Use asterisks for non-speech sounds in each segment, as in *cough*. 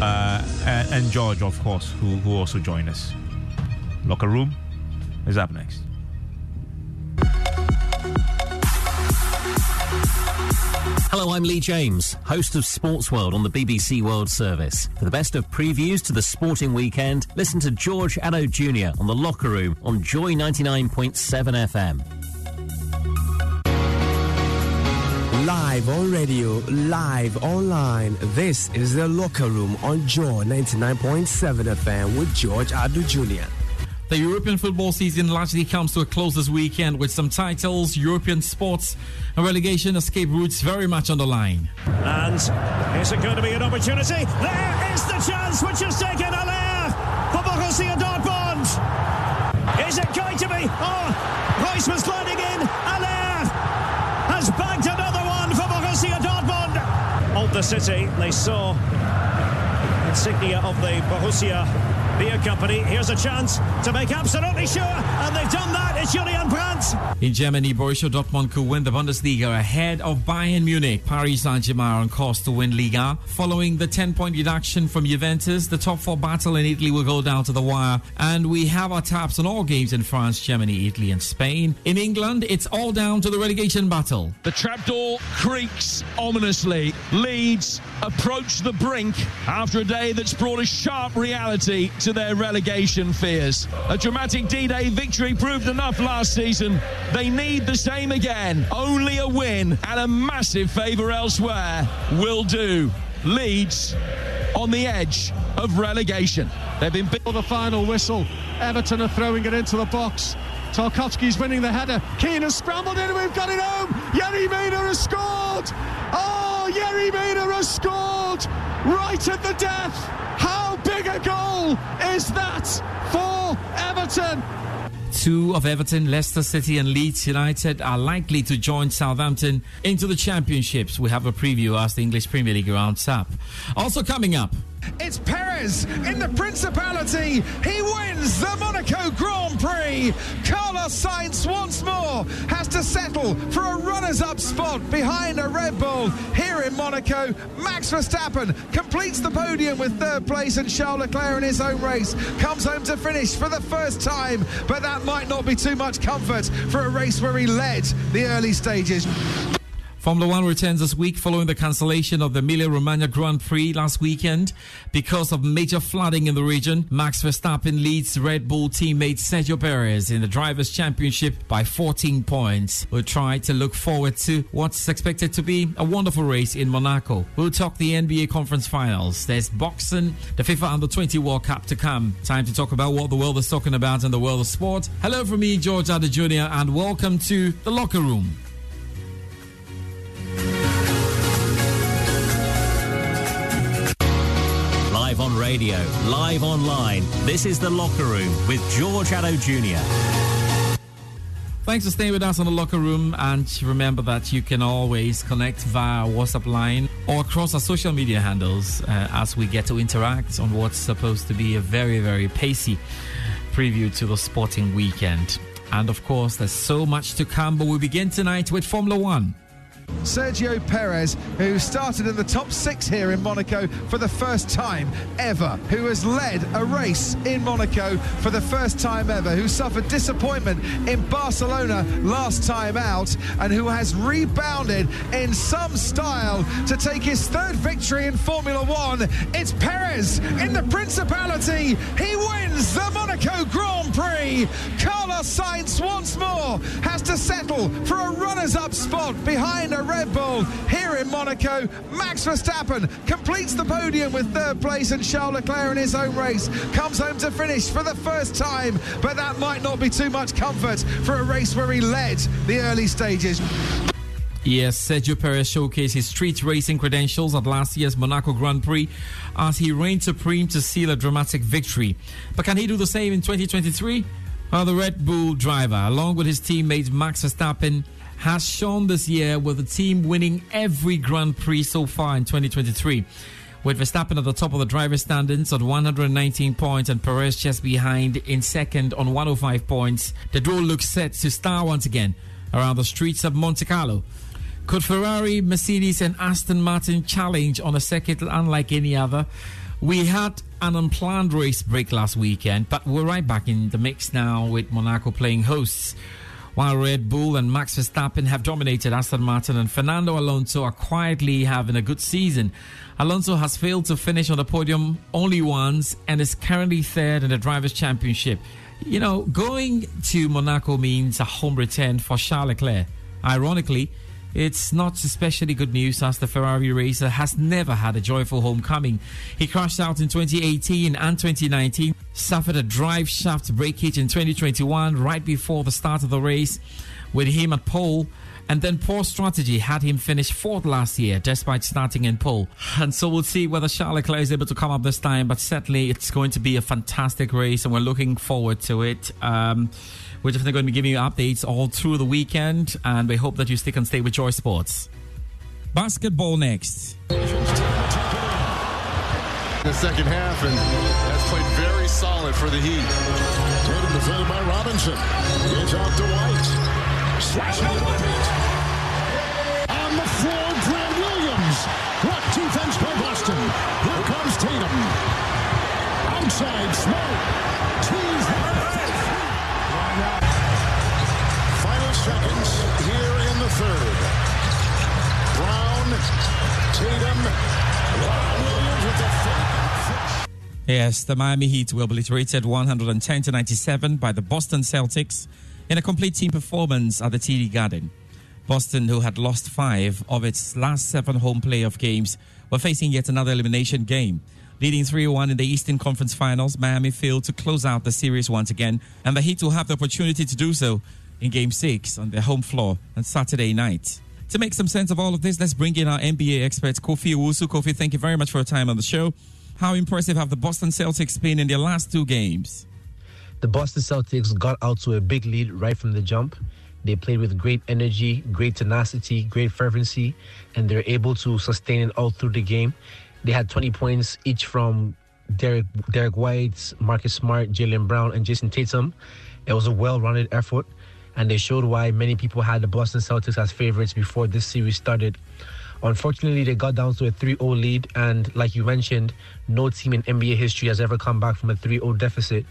Uh, and, George, of course, who, who also joined us. Locker Room is up next. Hello, I'm Lee James, host of Sports World on the BBC World Service. For the best of previews to the sporting weekend, listen to George Addo Jr. on The Locker Room on Joy 99.7 FM. Live on radio, live online. This is The Locker Room on Joy 99.7 FM with George Addo Jr. The European football season largely comes to a close this weekend with some titles, European sports, and relegation escape routes very much on the line. And is it going to be an opportunity? There is the chance which has taken Haller for Borussia Dortmund. Is it going to be? Oh, Reus was gliding in. Haller has bagged another the city, they saw insignia of the Borussia beer company. Here's a chance to make absolutely sure, and they've done that. It's Julian Brandt. In Germany, Borussia Dortmund could win the Bundesliga ahead of Bayern Munich. Paris Saint-Germain are on course to win Liga. Following the 10-point deduction from Juventus, the top four battle in Italy will go down to the wire. And we have our taps on all games in France, Germany, Italy, and Spain. In England, it's all down to the relegation battle. The trapdoor creaks ominously. Leeds approach the brink after a day that's brought a sharp reality to their relegation fears. A dramatic D Day victory proved enough last season. They need the same again. Only a win and a massive favour elsewhere will do. Leeds on the edge of relegation. They've been bit for the final whistle. Everton are throwing it into the box. Tarkowski's winning the header. Keane has scrambled in we've got it home. Yerry Mina has scored. Oh, Yerry Mina has scored right at the death. How big a goal is that for Everton? Two of Everton, Leicester City, and Leeds United are likely to join Southampton into the championships. We have a preview as the English Premier League rounds up. Also coming up. It's Perez in the Principality. He wins the Monaco Grand Prix. Carlos Sainz once more has to settle for a runners up spot behind a Red Bull here in Monaco. Max Verstappen completes the podium with third place, and Charles Leclerc in his own race comes home to finish for the first time. But that might not be too much comfort for a race where he led the early stages. Formula One returns this week following the cancellation of the Emilia Romagna Grand Prix last weekend because of major flooding in the region. Max Verstappen leads Red Bull teammate Sergio Perez in the Drivers' Championship by 14 points. We'll try to look forward to what's expected to be a wonderful race in Monaco. We'll talk the NBA Conference Finals. There's boxing, the FIFA Under 20 World Cup to come. Time to talk about what the world is talking about in the world of sport. Hello from me, George Addo Jr., and welcome to the Locker Room. On radio, live online. This is The Locker Room with George Addo Jr. Thanks for staying with us on the locker room. And remember that you can always connect via WhatsApp line or across our social media handles uh, as we get to interact on what's supposed to be a very, very pacey preview to the sporting weekend. And of course, there's so much to come, but we begin tonight with Formula One. Sergio Perez, who started in the top six here in Monaco for the first time ever, who has led a race in Monaco for the first time ever, who suffered disappointment in Barcelona last time out, and who has rebounded in some style to take his third victory in Formula One. It's Perez in the Principality. He wins the Monaco Grand Prix. Carlos Sainz once more has to settle for a runners up spot behind Red Bull here in Monaco. Max Verstappen completes the podium with third place, and Charles Leclerc in his own race comes home to finish for the first time. But that might not be too much comfort for a race where he led the early stages. Yes, Sergio Perez showcased his street racing credentials at last year's Monaco Grand Prix as he reigned supreme to seal a dramatic victory. But can he do the same in 2023? Well, the Red Bull driver, along with his teammate Max Verstappen, has shown this year with the team winning every Grand Prix so far in 2023. With Verstappen at the top of the driver standings on 119 points and Perez just behind in second on 105 points, the duel looks set to start once again around the streets of Monte Carlo. Could Ferrari, Mercedes, and Aston Martin challenge on a circuit unlike any other? We had an unplanned race break last weekend, but we're right back in the mix now with Monaco playing hosts. While Red Bull and Max Verstappen have dominated Aston Martin and Fernando Alonso are quietly having a good season. Alonso has failed to finish on the podium only once and is currently third in the Drivers' Championship. You know, going to Monaco means a home return for Charles Leclerc. Ironically, it's not especially good news as the Ferrari racer has never had a joyful homecoming. He crashed out in 2018 and 2019, suffered a drive shaft breakage in 2021 right before the start of the race, with him at pole. And then poor strategy had him finish fourth last year, despite starting in pole. And so we'll see whether Charles Leclerc is able to come up this time. But certainly, it's going to be a fantastic race, and we're looking forward to it. Um, we're definitely going to be giving you updates all through the weekend, and we hope that you stick and stay with Joy Sports. Basketball next. The second half, and has played very solid for the Heat. Tatum defended by Robinson. Gives out to White. Slashing it On the floor, Yes, the Miami Heat were obliterated 110 to 97 by the Boston Celtics in a complete team performance at the TD Garden. Boston, who had lost five of its last seven home playoff games, were facing yet another elimination game. Leading 3 1 in the Eastern Conference Finals, Miami failed to close out the series once again, and the Heat will have the opportunity to do so in Game 6 on their home floor on Saturday night. To make some sense of all of this, let's bring in our NBA expert, Kofi Owusu. Kofi, thank you very much for your time on the show. How impressive have the Boston Celtics been in their last two games? The Boston Celtics got out to a big lead right from the jump. They played with great energy, great tenacity, great fervency, and they're able to sustain it all through the game. They had 20 points each from Derek Derek White, Marcus Smart, Jaylen Brown, and Jayson Tatum. It was a well-rounded effort, and they showed why many people had the Boston Celtics as favorites before this series started. Unfortunately, they got down to a 3 0 lead, and like you mentioned, no team in NBA history has ever come back from a 3 0 deficit.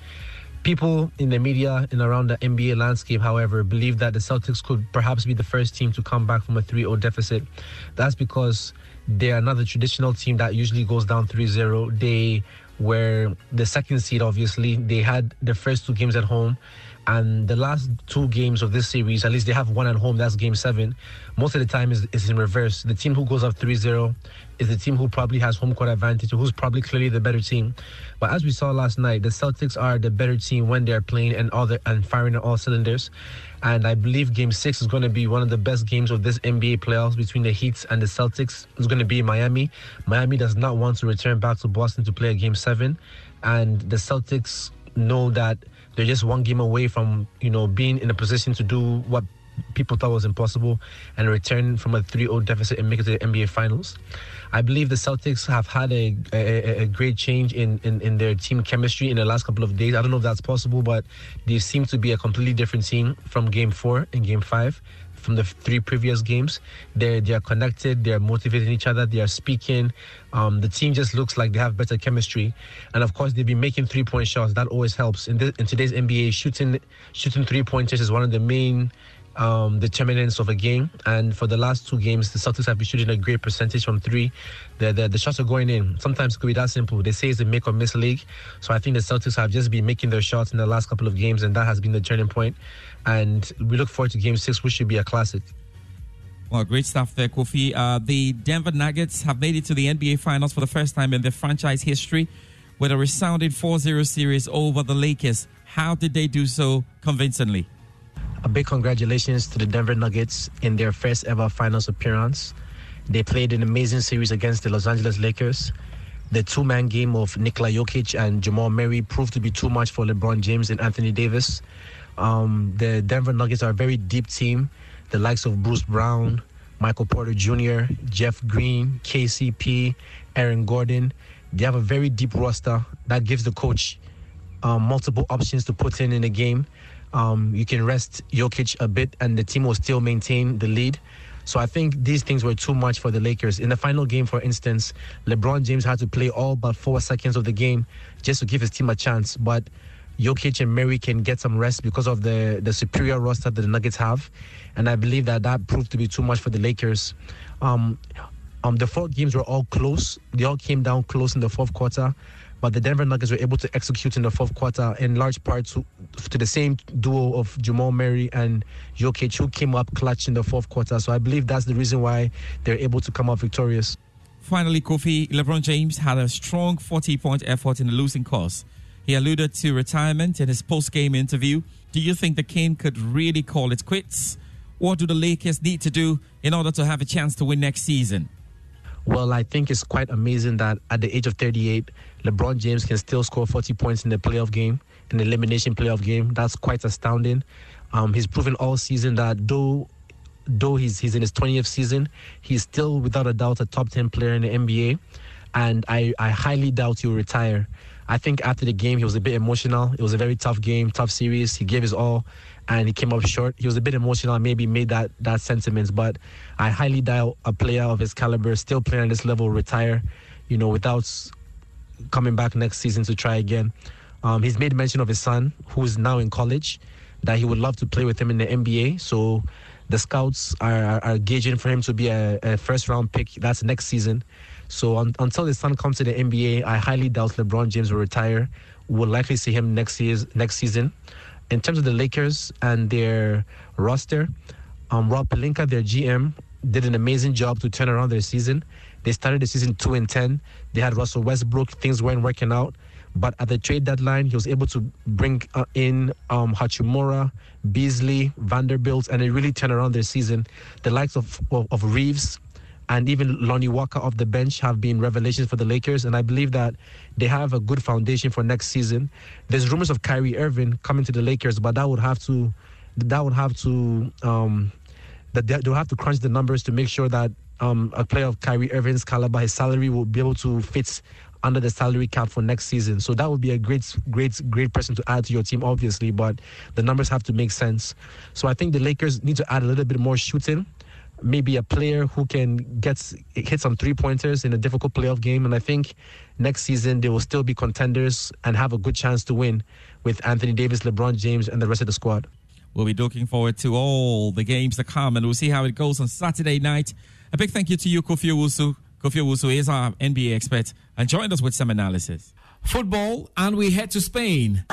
People in the media and around the NBA landscape, however, believe that the Celtics could perhaps be the first team to come back from a 3 0 deficit. That's because they're another traditional team that usually goes down 3 0. They were the second seed, obviously. They had the first two games at home. And the last two games of this series, at least they have one at home, that's game seven. Most of the time is, is in reverse. The team who goes up 3 0 is the team who probably has home court advantage, who's probably clearly the better team. But as we saw last night, the Celtics are the better team when they're playing and all the, and firing on all cylinders. And I believe game six is going to be one of the best games of this NBA playoffs between the Heat and the Celtics. It's going to be Miami. Miami does not want to return back to Boston to play a game seven. And the Celtics know that they're just one game away from, you know, being in a position to do what people thought was impossible and return from a 3-0 deficit and make it to the NBA Finals. I believe the Celtics have had a, a, a great change in, in, in, their team chemistry in the last couple of days. I don't know if that's possible, but they seem to be a completely different team from game four and game five from the three previous games. They're they're connected. They're motivating each other. They are speaking. Um, the team just looks like they have better chemistry, and of course they've been making three point shots. That always helps in, in today's NBA. Shooting shooting three pointers is one of the main um, determinants of a game. And for the last two games, the Celtics have been shooting a great percentage from three. The, the, the shots are going in. Sometimes it could be that simple. They say it's a make or miss league. So I think the Celtics have just been making their shots in the last couple of games, and that has been the turning point. And we look forward to game six, which should be a classic. Well, great stuff there, Kofi. Uh, the Denver Nuggets have made it to the NBA Finals for the first time in their franchise history with a resounding 4 0 series over the Lakers. How did they do so convincingly? A big congratulations to the Denver Nuggets in their first ever finals appearance. They played an amazing series against the Los Angeles Lakers. The two man game of Nikola Jokic and Jamal Murray proved to be too much for LeBron James and Anthony Davis. Um, the Denver Nuggets are a very deep team. The likes of Bruce Brown, Michael Porter Jr., Jeff Green, KCP, Aaron Gordon. They have a very deep roster that gives the coach um, multiple options to put in in a game. Um, you can rest Jokic a bit, and the team will still maintain the lead. So I think these things were too much for the Lakers. In the final game, for instance, LeBron James had to play all but four seconds of the game just to give his team a chance. But Jokic and Murray can get some rest because of the, the superior roster that the Nuggets have. And I believe that that proved to be too much for the Lakers. Um, um, the four games were all close. They all came down close in the fourth quarter. But the Denver Nuggets were able to execute in the fourth quarter in large part to, to the same duo of Jamal Murray and Jokic, who came up clutch in the fourth quarter. So I believe that's the reason why they're able to come out victorious. Finally, Kofi, LeBron James had a strong 40 point effort in the losing cause. He alluded to retirement in his post game interview. Do you think the King could really call it quits? What do the Lakers need to do in order to have a chance to win next season? Well, I think it's quite amazing that at the age of 38, LeBron James can still score 40 points in the playoff game, in the elimination playoff game. That's quite astounding. Um, he's proven all season that though though he's he's in his 20th season, he's still without a doubt a top 10 player in the NBA, and I I highly doubt he'll retire. I think after the game he was a bit emotional. It was a very tough game, tough series. He gave his all, and he came up short. He was a bit emotional, maybe made that that sentiment. But I highly doubt a player of his caliber, still playing at this level, retire, you know, without coming back next season to try again. Um, he's made mention of his son, who's now in college, that he would love to play with him in the NBA. So the scouts are, are, are gauging for him to be a, a, first round pick. That's next season. So un, until his son comes to the NBA, I highly doubt LeBron James will retire. We'll likely see him next year, next season. In terms of the Lakers and their roster, um, Rob Pelinka, their GM, did an amazing job to turn around their season. They started the season two and ten. They had Russell Westbrook. Things weren't working out, but at the trade deadline, he was able to bring uh, in um, Hachimura, Beasley, Vanderbilt, and it really turned around their season. The likes of, of, of Reaves and even Lonnie Walker off the bench have been revelations for the Lakers, and I believe that they have a good foundation for next season. There's rumors of Kyrie Irving coming to the Lakers, but that would have to that would have to um, that they'll have to crunch the numbers to make sure that um, a player of Kyrie Irving's caliber, his salary will be able to fit under the salary cap for next season. So that would be a great, great, great person to add to your team, obviously, but the numbers have to make sense. So I think the Lakers need to add a little bit more shooting. Maybe a player who can get hit some three pointers in a difficult playoff game. And I think next season they will still be contenders and have a good chance to win with Anthony Davis, LeBron James, and the rest of the squad. We'll be looking forward to all the games to come, and we'll see how it goes on Saturday night. A big thank you to you, Kofi Owusu. Kofi Owusu is our NBA expert and joined us with some analysis. Football, and we head to Spain.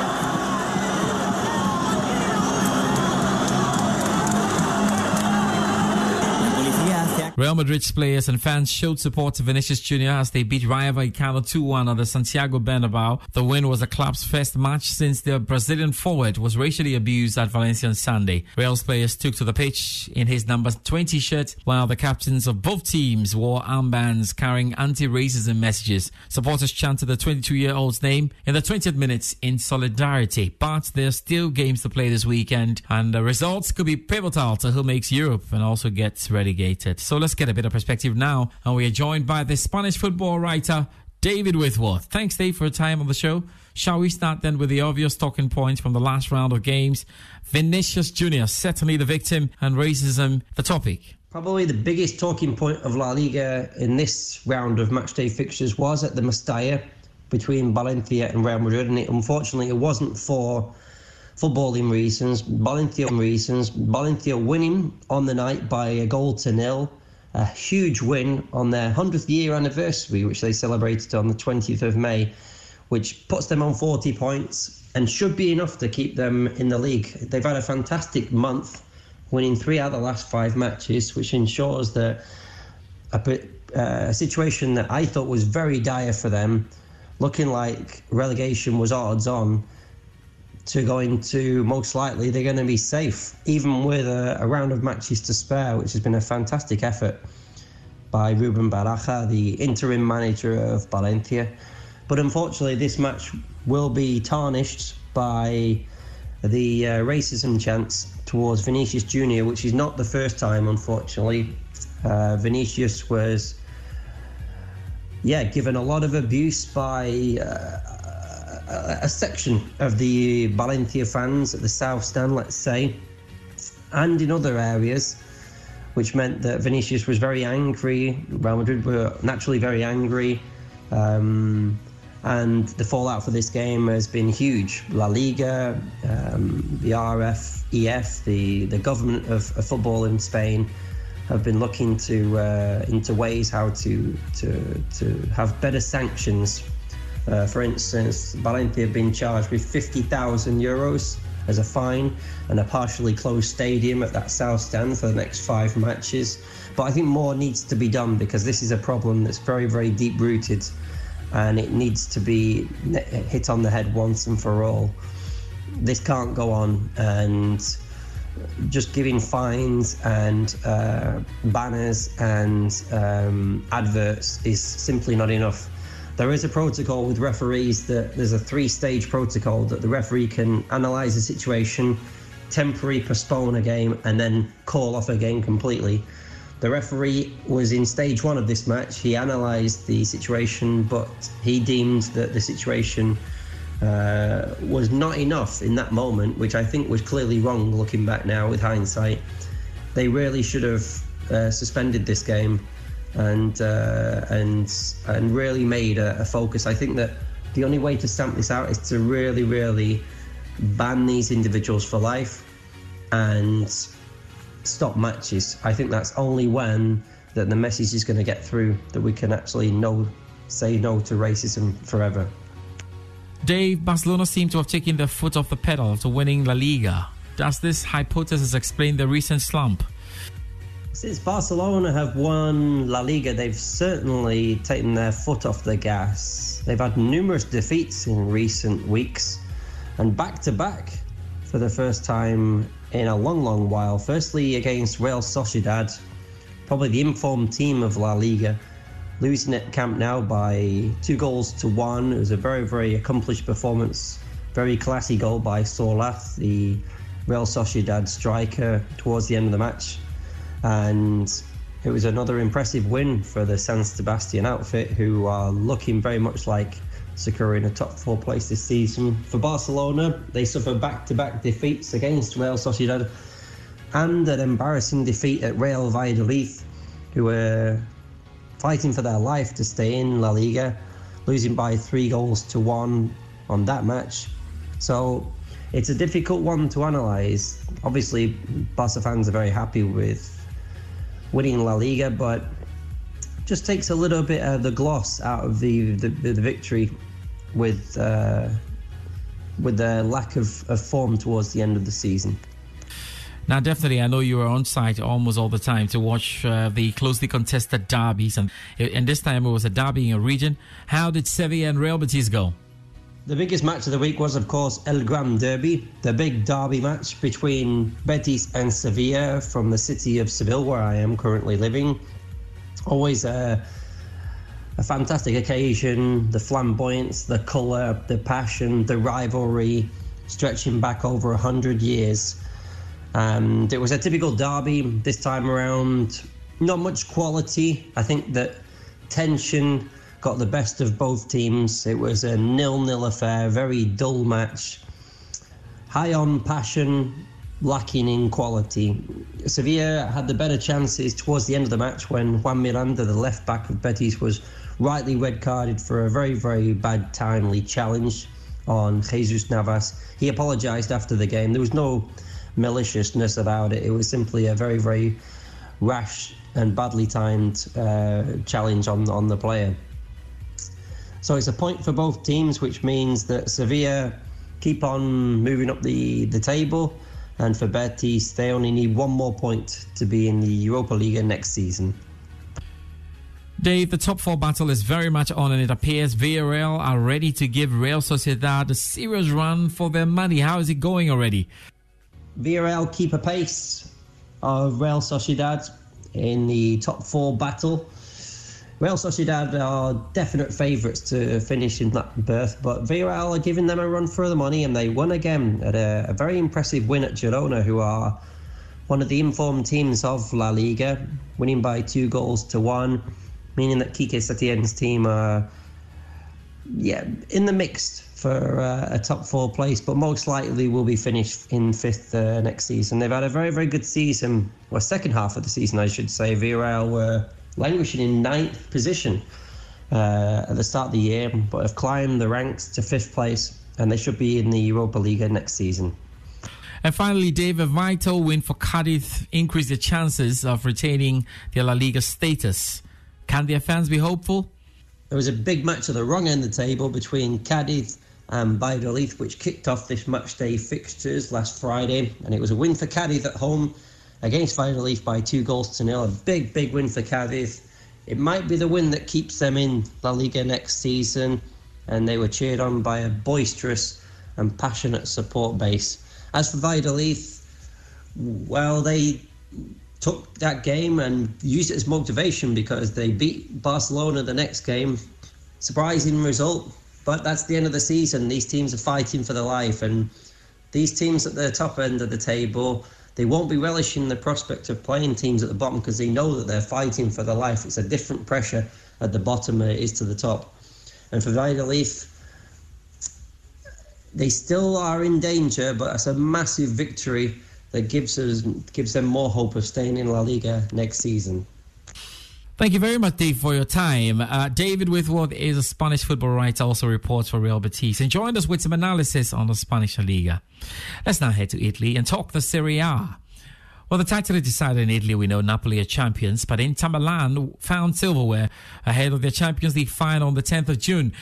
*laughs* Real Madrid's players and fans showed support to Vinicius Jr. as they beat Rayo Vallecano 2-1 at the Santiago Bernabeu. The win was the club's first match since the Brazilian forward was racially abused at Valencia on Sunday. Real's players took to the pitch in his number 20 shirt, while the captains of both teams wore armbands carrying anti-racism messages. Supporters chanted the 22-year-old's name in the 20th minutes in solidarity. But there's still games to play this weekend, and the results could be pivotal to who makes Europe and also gets relegated. So let's get a bit of perspective now. And we are joined by the Spanish football writer, David Whitworth. Thanks, Dave, for your time on the show. Shall we start then with the obvious talking points from the last round of games? Vinicius Jr., certainly the victim, and racism, the topic. Probably the biggest talking point of La Liga in this round of matchday fixtures was at the Mestalla between Valencia and Real Madrid, and it, unfortunately it wasn't for footballing reasons, Valencia reasons. Valencia winning on the night by a goal to nil a huge win on their 100th year anniversary, which they celebrated on the 20th of May, which puts them on 40 points and should be enough to keep them in the league. They've had a fantastic month, winning three out of the last five matches, which ensures that a, uh, a situation that I thought was very dire for them, looking like relegation was odds on, to go into most likely they're going to be safe, even with a, a, round of matches to spare, which has been a fantastic effort by Ruben Baraja, the interim manager of Valencia. But unfortunately, this match will be tarnished by the uh, racism chants towards Vinicius Junior, which is not the first time, unfortunately. Uh, Vinicius was, yeah, given a lot of abuse by uh, a section of the Valencia fans at the South Stand, let's say, and in other areas, which meant that Vinicius was very angry. Real Madrid were naturally very angry. Um, and the fallout for this game has been huge. La Liga, um, the RFEF, the, the government of, of, football in Spain have been looking to uh, into ways how to, to to have better sanctions. Uh, for instance, Valencia have been charged with 50,000 euros as a fine and a partially closed stadium at that south stand for the next five matches. But I think more needs to be done because this is a problem that's very, very deep rooted and it needs to be hit on the head once and for all. This can't go on, and just giving fines and uh, banners and um, adverts is simply not enough. There is a protocol with referees that there's a three stage protocol that the referee can analyse the situation, temporarily postpone a game, and then call off a game completely. The referee was in stage one of this match. He analysed the situation, but he deemed that the situation uh, was not enough in that moment, which I think was clearly wrong looking back now with hindsight. They really should have uh, suspended this game and uh, and and really made a, a focus. I think that the only way to stamp this out is to really, really ban these individuals for life and stop matches. I think that's only when that the message is going to get through that we can actually no say no to racism forever. Dave, Barcelona seem to have taken their foot off the pedal to winning La Liga. Does this hypothesis explain the recent slump? Since Barcelona have won La Liga, they've certainly taken their foot off the gas. They've had numerous defeats in recent weeks and back to back for the first time in a long, long while. Firstly, against Real Sociedad, probably the informed team of La Liga, losing at Camp Nou by two goals to one. It was a very, very accomplished performance. Very classy goal by Sorloth, the Real Sociedad striker, towards the end of the match. And it was another impressive win for the San Sebastian outfit, who are looking very much like securing a top four place this season. For Barcelona, they suffered back to back defeats against Real Sociedad and an embarrassing defeat at Real Valladolid, who were fighting for their life to stay in La Liga, losing by three goals to one on that match. So it's a difficult one to analyse. Obviously, Barca fans are very happy with winning La Liga, but just takes a little bit of the gloss out of the the, the victory with uh, with the lack of, of form towards the end of the season. Now, definitely, I know you were on site almost all the time to watch uh, the closely contested derbies, and and this time it was a derby in a region. How did Sevilla and Real Betis go? The biggest match of the week was, of course, El Gran Derby, the big derby match between Betis and Sevilla from the city of Seville, where I am currently living always a, a fantastic occasion. The flamboyance, the colour, the passion, the rivalry, stretching back over a hundred years. And it was a typical derby this time around. Not much quality. I think that tension got the best of both teams. It was a nil-nil affair, very dull match. High on passion, lacking in quality. Sevilla had the better chances towards the end of the match when Juan Miranda, the left back of Betis, was rightly red carded for a very, very bad, timely challenge on Jesus Navas. He apologised after the game. There was no maliciousness about it. It was simply a very, very rash and badly timed uh, challenge on on the player. So it's a point for both teams, which means that Sevilla keep on moving up the, the table and for Betis, they only need one more point to be in the Europa League next season. Dave, the top four battle is very much on, and it appears Villarreal are ready to give Real Sociedad a serious run for their money. How is it going already? Villarreal keep a pace of Real Sociedad in the top four battle. Real Sociedad are definite favourites to finish in that berth, but Villarreal are giving them a run for the money, and they won again at a, a very impressive win at Girona, who are one of the informed teams of La Liga, winning by two goals to one, meaning that Quique Setien's team are yeah in the mix for uh, a top four place, but most likely will be finished in fifth uh, next season. They've had a very very good season, or second half of the season, I should say. Villarreal were languishing in ninth position uh, at the start of the year, but have climbed the ranks to fifth place, and they should be in the Europa League next season. And finally, Dave, a vital win for Cadiz increased their chances of retaining their La Liga status. Can their fans be hopeful? There was a big match at the wrong end of the table between Cadiz and Valladolid, which kicked off this match day fixtures last Friday, and it was a win for Cadiz at home against Valladolid by two goals to nil. A big, big win for Cadiz. It might be the win that keeps them in La Liga next season, and they were cheered on by a boisterous and passionate support base. As for Valladolid, well, they took that game and used it as motivation because they beat Barcelona the next game. Surprising result, but that's the end of the season. These teams are fighting for their life, and these teams at the top end of the table, they won't be relishing the prospect of playing teams at the bottom because they know that they're fighting for their life. It's a different pressure at the bottom than it is to the top. And for Valladolid, they still are in danger, but it's a massive victory that gives us gives them more hope of staying in La Liga next season. Thank you very much, Dave, for your time. Uh, David Whitworth is a Spanish football writer, also reports for Real Betis, and joined us with some analysis on the Spanish Liga. Let's now head to Italy and talk the Serie A. Well, the title is decided in Italy. We know Napoli are champions, but Inter Milan found silverware ahead of their Champions League final on the 10th of June.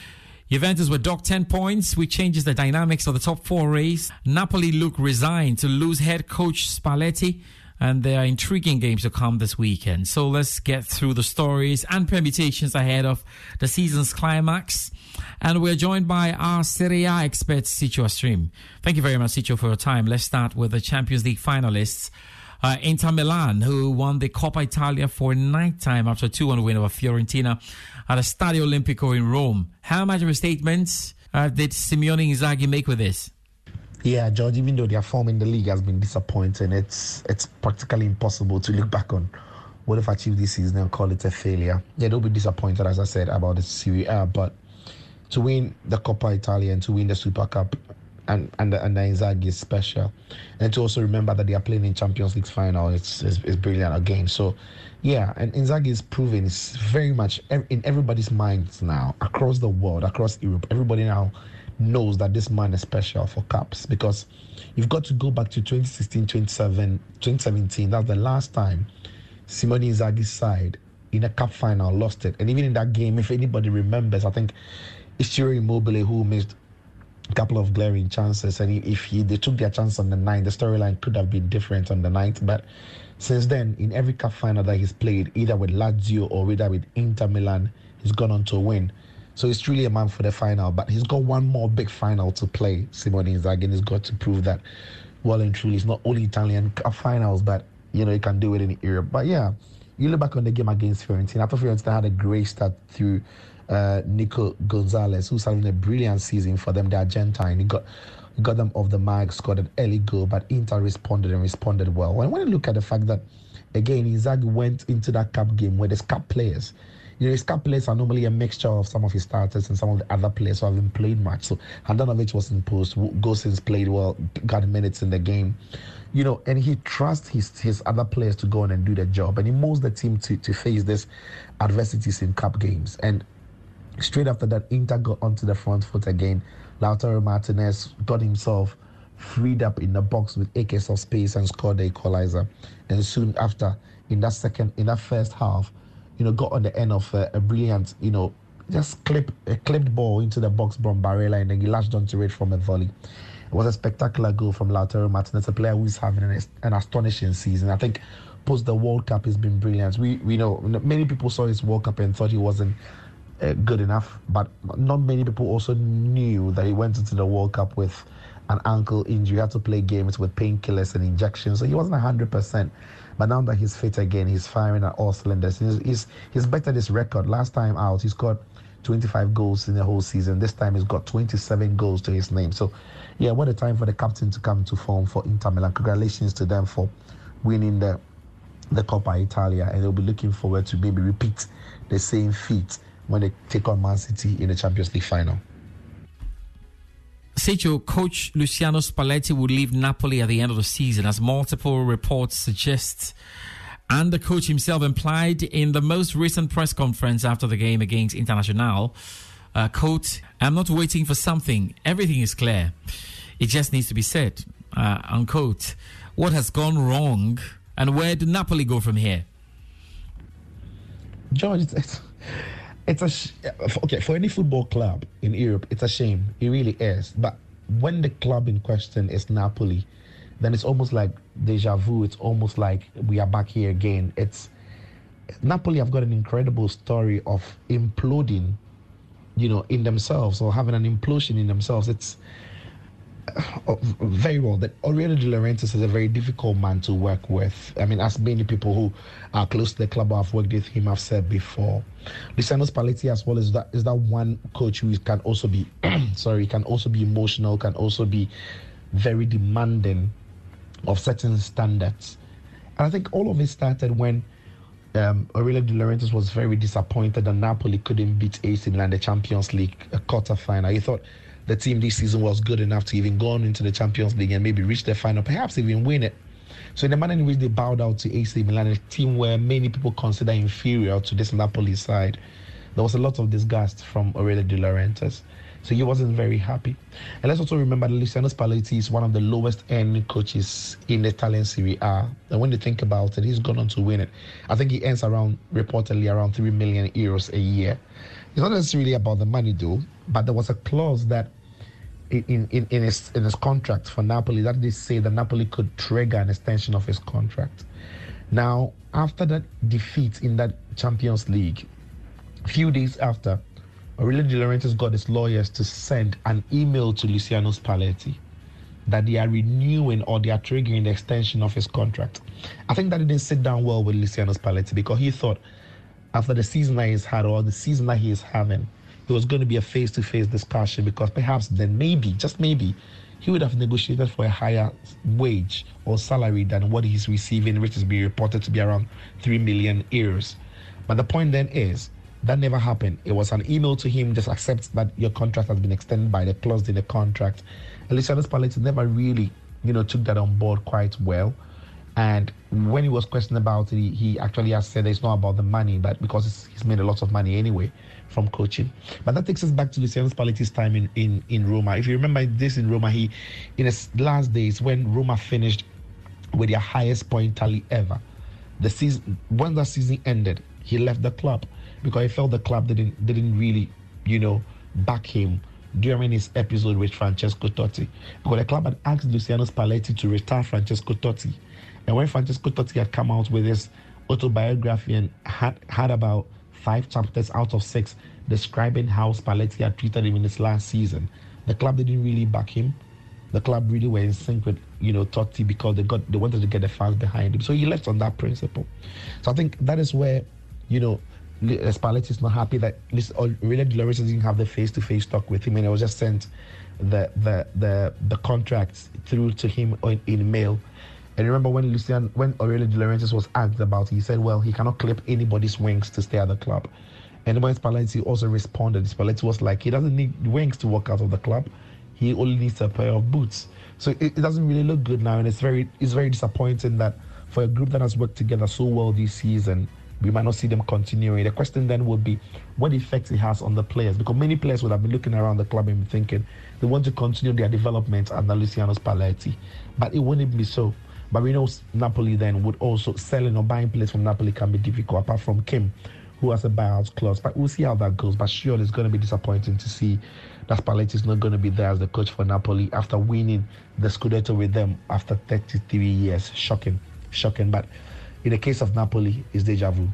Juventus were docked 10 points, which changes the dynamics of the top four race. Napoli look resigned to lose head coach Spalletti, and there are intriguing games to come this weekend. So let's get through the stories and permutations ahead of the season's climax. And we're joined by our Serie A expert, Sicho Stream. Thank you very much, Sicho, for your time. Let's start with the Champions League finalists. Uh, Inter Milan, who won the Coppa Italia for ninth time after a 2 1 win over Fiorentina at the Stadio Olimpico in Rome. How much of a statement uh, did Simone Inzaghi make with this? Yeah, George, even though their form in the league has been disappointing, it's it's practically impossible to look back on what they've achieved this season and call it a failure. Yeah, they'll be disappointed, as I said, about the Serie A, but to win the Coppa Italia and to win the Super Cup and and the, and the Inzaghi is special. And to also remember that they are playing in Champions League final, it's, it's, it's brilliant again. So, yeah, and Inzaghi is proving it's very much in everybody's minds now across the world, across Europe. Everybody now knows that this man is special for cups because you've got to go back to 2016, 2017. That's the last time Simone Inzaghi's side in a cup final lost it. And even in that game, if anybody remembers, I think it's Ciro Immobile who missed a couple of glaring chances. And if he, they took their chance on the ninth, the storyline could have been different on the ninth. But since then, in every cup final that he's played, either with Lazio or either with Inter Milan, he's gone on to win. So he's truly a man for the final. But he's got one more big final to play. Simone Inzaghi has got to prove that well and truly, it's not only Italian cup finals, but you know he can do it in Europe. But yeah, you look back on the game against Fiorentina. I thought Fiorentina had a great start through uh, Nico Gonzalez, who's having a brilliant season for them, the Argentine. He got got them off the mark, scored an early goal, but Inter responded and responded well. And when you look at the fact that, again, Inzaghi went into that cup game where there's cup players. Cup players are normally a mixture of some of his starters and some of the other players who haven't played much. So Handanovic was in post, Gosens played well, got minutes in the game. You know, and he trusts his his other players to go on and do their job. And he molds the team to, to face this adversities in cup games. And Straight after that, Inter got onto the front foot again. Lautaro Martinez got himself freed up in the box with acres of space and scored the equalizer. And soon after, in that second, in that first half, you know, got on the end of a, a brilliant, you know, just clip a clipped ball into the box from Barella, and then he latched onto it from a volley. It was a spectacular goal from Lautaro Martinez, a player who is having an, an astonishing season. I think post the World Cup has been brilliant. We we know many people saw his World Cup and thought he wasn't uh, good enough, but not many people also knew that he went into the World Cup with an ankle injury. He had to play games with painkillers and injections, so he wasn't hundred percent. But now that he's fit again, he's firing at all cylinders. He's, he's, he's better this record. Last time out, he scored 25 goals in the whole season. This time he's got 27 goals to his name. So, yeah, what a time for the captain to come to form for Inter Milan. Congratulations to them for winning the the Coppa Italia, and they'll be looking forward to maybe repeat the same feat when they take on Man City in the Champions League final. Sergio, coach Luciano Spalletti will leave Napoli at the end of the season, as multiple reports suggest. And the coach himself implied in the most recent press conference after the game against International, uh, quote, I'm not waiting for something. Everything is clear. It just needs to be said, uh, unquote. What has gone wrong and where do Napoli go from here? George, it's, a sh- okay for any football club in Europe. It's a shame. It really is. But when the club in question is Napoli, then it's almost like deja vu. It's almost like we are back here again. It's Napoli have got an incredible story of imploding, you know, in themselves or having an implosion in themselves. It's very well that Aurelio De Laurentiis is a very difficult man to work with. I mean, as many people who are close to the club have worked with him have said before. Luciano Spalletti as well is that is that one coach who can also be *clears throat* sorry, can also be emotional, can also be very demanding of certain standards. And I think all of it started when um, Aurelio De Laurentiis was very disappointed that Napoli couldn't beat AC Milan in the Champions League quarter final. He thought the team this season was good enough to even go on into the Champions League and maybe reach the final, perhaps even win it. So in the manner in which they bowed out to AC Milan, a team where many people consider inferior to this Napoli side, there was a lot of disgust from Aurelio De Laurentiis. So he wasn't very happy. And let's also remember that Luciano Spalletti is one of the lowest earning coaches in the Italian Serie A. And when you think about it, he's gone on to win it. I think he earns around, reportedly, around 3 million euros a year. It's not necessarily about the money, though, but there was a clause that in, in, in, his, in his contract for Napoli that they say that Napoli could trigger an extension of his contract. Now, after that defeat in that Champions League, a few days after, Aurelio De Laurentiis got his lawyers to send an email to Luciano Spalletti that they are renewing or they are triggering the extension of his contract. I think that didn't sit down well with Luciano Spalletti because he thought after the season that he's had or the season that he is having, it was going to be a face to face discussion because perhaps then maybe, just maybe, he would have negotiated for a higher wage or salary than what he's receiving, which is being reported to be around 3 million euros. But the point then is, that never happened. It was an email to him, just accept that your contract has been extended by the clause in the contract. Luciano Spalletti never really, you know, took that on board quite well. And when he was questioned about it, he, he actually has said it's not about the money, but because he's made a lot of money anyway from coaching. But that takes us back to Luciano Spalletti's time in, in, in Roma. If you remember this in Roma, he in his last days when Roma finished with their highest point tally ever, the season when that season ended, he left the club because he felt the club didn't didn't really, you know, back him during his episode with Francesco Totti. Because the club had asked Luciano Spalletti to retire Francesco Totti. And when Francesco Totti had come out with his autobiography and had had about five chapters out of six describing how Spalletti had treated him in his last season. The club didn't really back him. The club really were in sync with you know Totti because they got they wanted to get the fans behind him. So he left on that principle. So I think that is where you know uh, Spalletti is not happy that uh, really Dolores didn't have the face-to-face talk with him, and it was just sent the the the the contracts through to him in, in mail. And remember when Lucian, when Aurelio De was asked about it, he said, well, he cannot clip anybody's wings to stay at the club. And when Spalletti also responded, Spalletti was like, he doesn't need wings to walk out of the club. He only needs a pair of boots. So it, it doesn't really look good now, and it's very it's very disappointing that for a group that has worked together so well this season, we might not see them continuing. The question then would be what effect it has on the players, because many players would have been looking around the club and thinking they want to continue their development under Luciano Spalletti, but it wouldn't be so. But we know Napoli then would also selling or buying players from Napoli can be difficult, apart from Kim, who has a buyout clause. But we'll see how that goes. But sure, it's going to be disappointing to see that Spalletti is not going to be there as the coach for Napoli after winning the Scudetto with them after 33 years. Shocking, shocking. But In the case of Napoli, it's deja vu.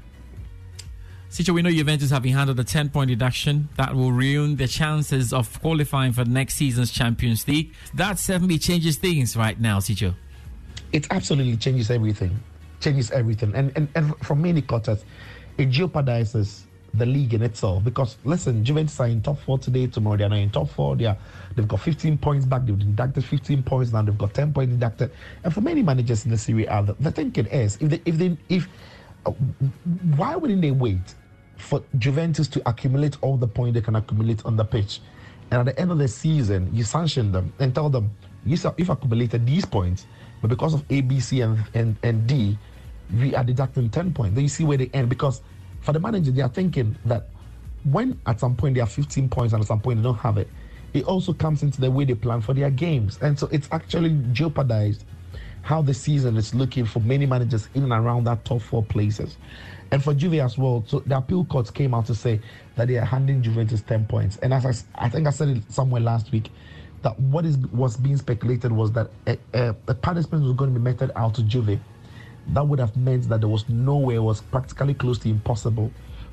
Sicho, we know Juventus have been handed a 10 point deduction that will ruin their chances of qualifying for next season's Champions League. That certainly changes things right now, Sicho. It absolutely changes everything. Changes everything. And, and, and from many quarters, it jeopardizes the league in itself. Because listen, Juventus are in top four today. Tomorrow they're not in top four. They are, they've got 15 points back. They've deducted 15 points now. They've got 10 points deducted. And for many managers in the Serie A, the, the thinking is if they if they if uh, why wouldn't they wait for Juventus to accumulate all the points they can accumulate on the pitch, and at the end of the season you sanction them and tell them you you've accumulated these points, but because of A, B, C, and and, and D, we are deducting 10 points. Then you see where they end because for the manager, they are thinking that when at some point they have 15 points and at some point they don't have it, it also comes into the way they plan for their games. And so it's actually jeopardized how the season is looking for many managers in and around that top four places. And for Juve as well, so the appeal courts came out to say that they are handing Juventus 10 points. And as I, I think I said it somewhere last week, that what is was being speculated was that a, a, a punishment was going to be meted out to Juve that would have meant that there was no way, it was practically close to impossible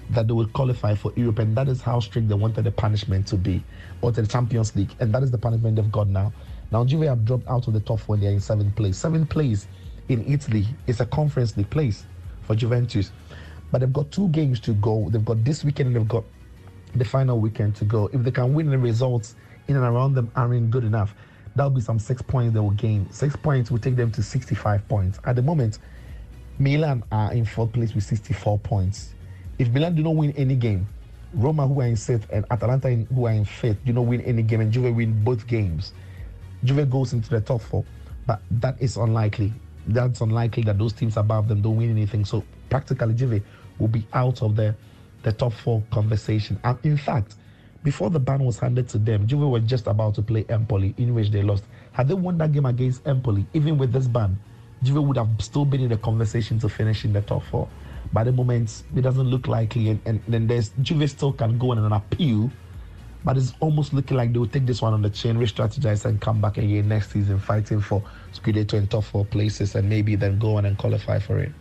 that they would qualify for Europe. And that is how strict they wanted the punishment to be, or to the Champions League. And that is the punishment they've got now. Now, Juve have dropped out of the top four, they're in seventh place. Seventh place in Italy is a conference league place for Juventus. But they've got two games to go. They've got this weekend and they've got the final weekend to go. If they can win the results in and around them aren't good enough, that'll be some six points they will gain. Six points will take them to 65 points. At the moment, Milan are in fourth place with 64 points. If Milan do not win any game, Roma, who are in sixth, and Atalanta, who are in fifth, do not win any game, and Juve win both games, Juve goes into the top four. But that is unlikely. That's unlikely that those teams above them don't win anything. So practically, Juve will be out of the, the top four conversation. And in fact, before the ban was handed to them, Juve were just about to play Empoli, in which they lost. Had they won that game against Empoli, even with this ban, Juve would have still been in the conversation to finish in the top four. By the moment, it doesn't look likely, and, and then there's Juve still can go on an appeal, but it's almost looking like they will take this one on the chin, re-strategize, and come back again next season fighting for Scudetto in top four places, and maybe then go on and qualify for it.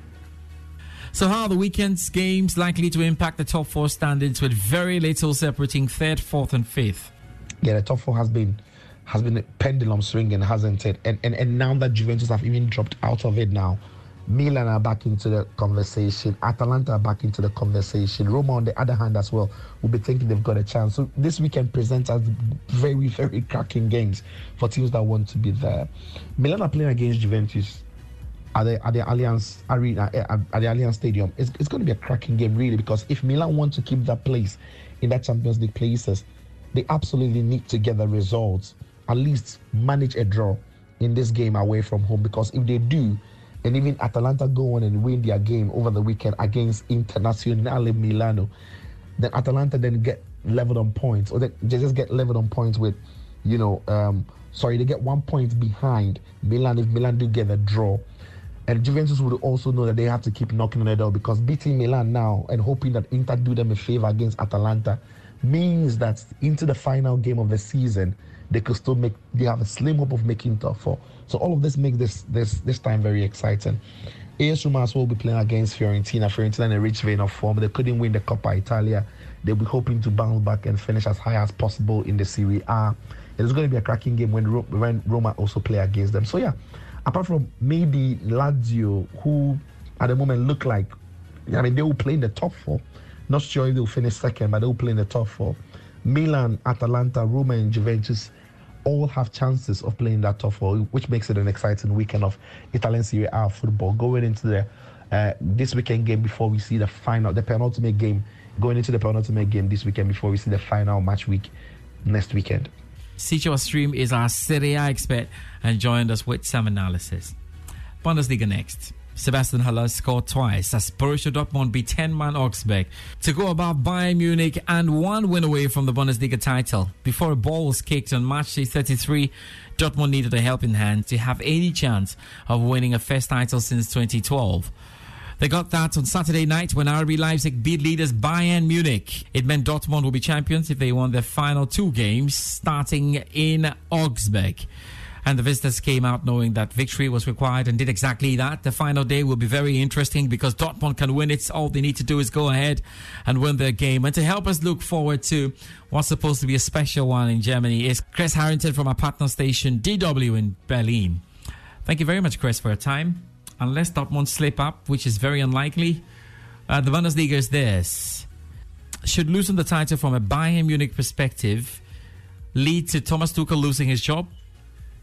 So, how are the weekend's games likely to impact the top four standings with very little separating third, fourth, and fifth? Yeah, the top four has been has been a pendulum swinging, hasn't it? And, and and now that Juventus have even dropped out of it now, Milan are back into the conversation. Atalanta are back into the conversation. Roma, on the other hand, as well, will be thinking they've got a chance. So this weekend presents as very, very cracking games for teams that want to be there. Milan are playing against Juventus at the, at the Allianz Arena, eh, at, the Allianz Stadium. It's, it's going to be a cracking game, really, because if Milan want to keep that place in that Champions League places, they absolutely need to get the results at least manage a draw in this game away from home because if they do, and even Atalanta go on and win their game over the weekend against Internazionale Milano, then Atalanta then get leveled on points, or they just get leveled on points with, you know, um, sorry, they get one point behind Milan if Milan do get a draw. And Juventus would also know that they have to keep knocking on the door because beating Milan now and hoping that Inter do them a favor against Atalanta means that into the final game of the season, they could still make they have a slim hope of making top four. So all of this makes this this this time very exciting. AS Roma as well will be playing against Fiorentina. Fiorentina in a rich vein of form. They couldn't win the Coppa Italia. They'll be hoping to bounce back and finish as high as possible in the Serie A. It's going to be a cracking game when when Roma also play against them. So yeah, apart from maybe Lazio, who at the moment look like, I mean, they will play in the top four. Not sure if they'll finish second, but they will play in the top four. Milan, Atalanta, Roma, and Juventus all have chances of playing that top four, which makes it an exciting weekend of Italian Serie A football. Going into the uh, this weekend game before we see the final, the penultimate game, going into the penultimate game this weekend before we see the final match week next weekend. Sicho Stream is our Serie A expert and joined us with some analysis. Bundesliga next. Sebastian Haller scored twice as Borussia Dortmund beat 10-man Augsburg to go above Bayern Munich and one win away from the Bundesliga title. Before a ball was kicked on March 33, Dortmund needed a helping hand to have any chance of winning a first title since 2012. They got that on Saturday night when RB Leipzig beat leaders Bayern Munich. It meant Dortmund will be champions if they won their final two games starting in Augsburg. And the visitors came out knowing that victory was required and did exactly that. The final day will be very interesting because Dortmund can win it. All they need to do is go ahead and win their game. And to help us look forward to what's supposed to be a special one in Germany is Chris Harrington from our partner station DW in Berlin. Thank you very much, Chris, for your time. Unless Dortmund slip up, which is very unlikely, uh, the Bundesliga is this. Should losing the title from a Bayern Munich perspective lead to Thomas Tuchel losing his job?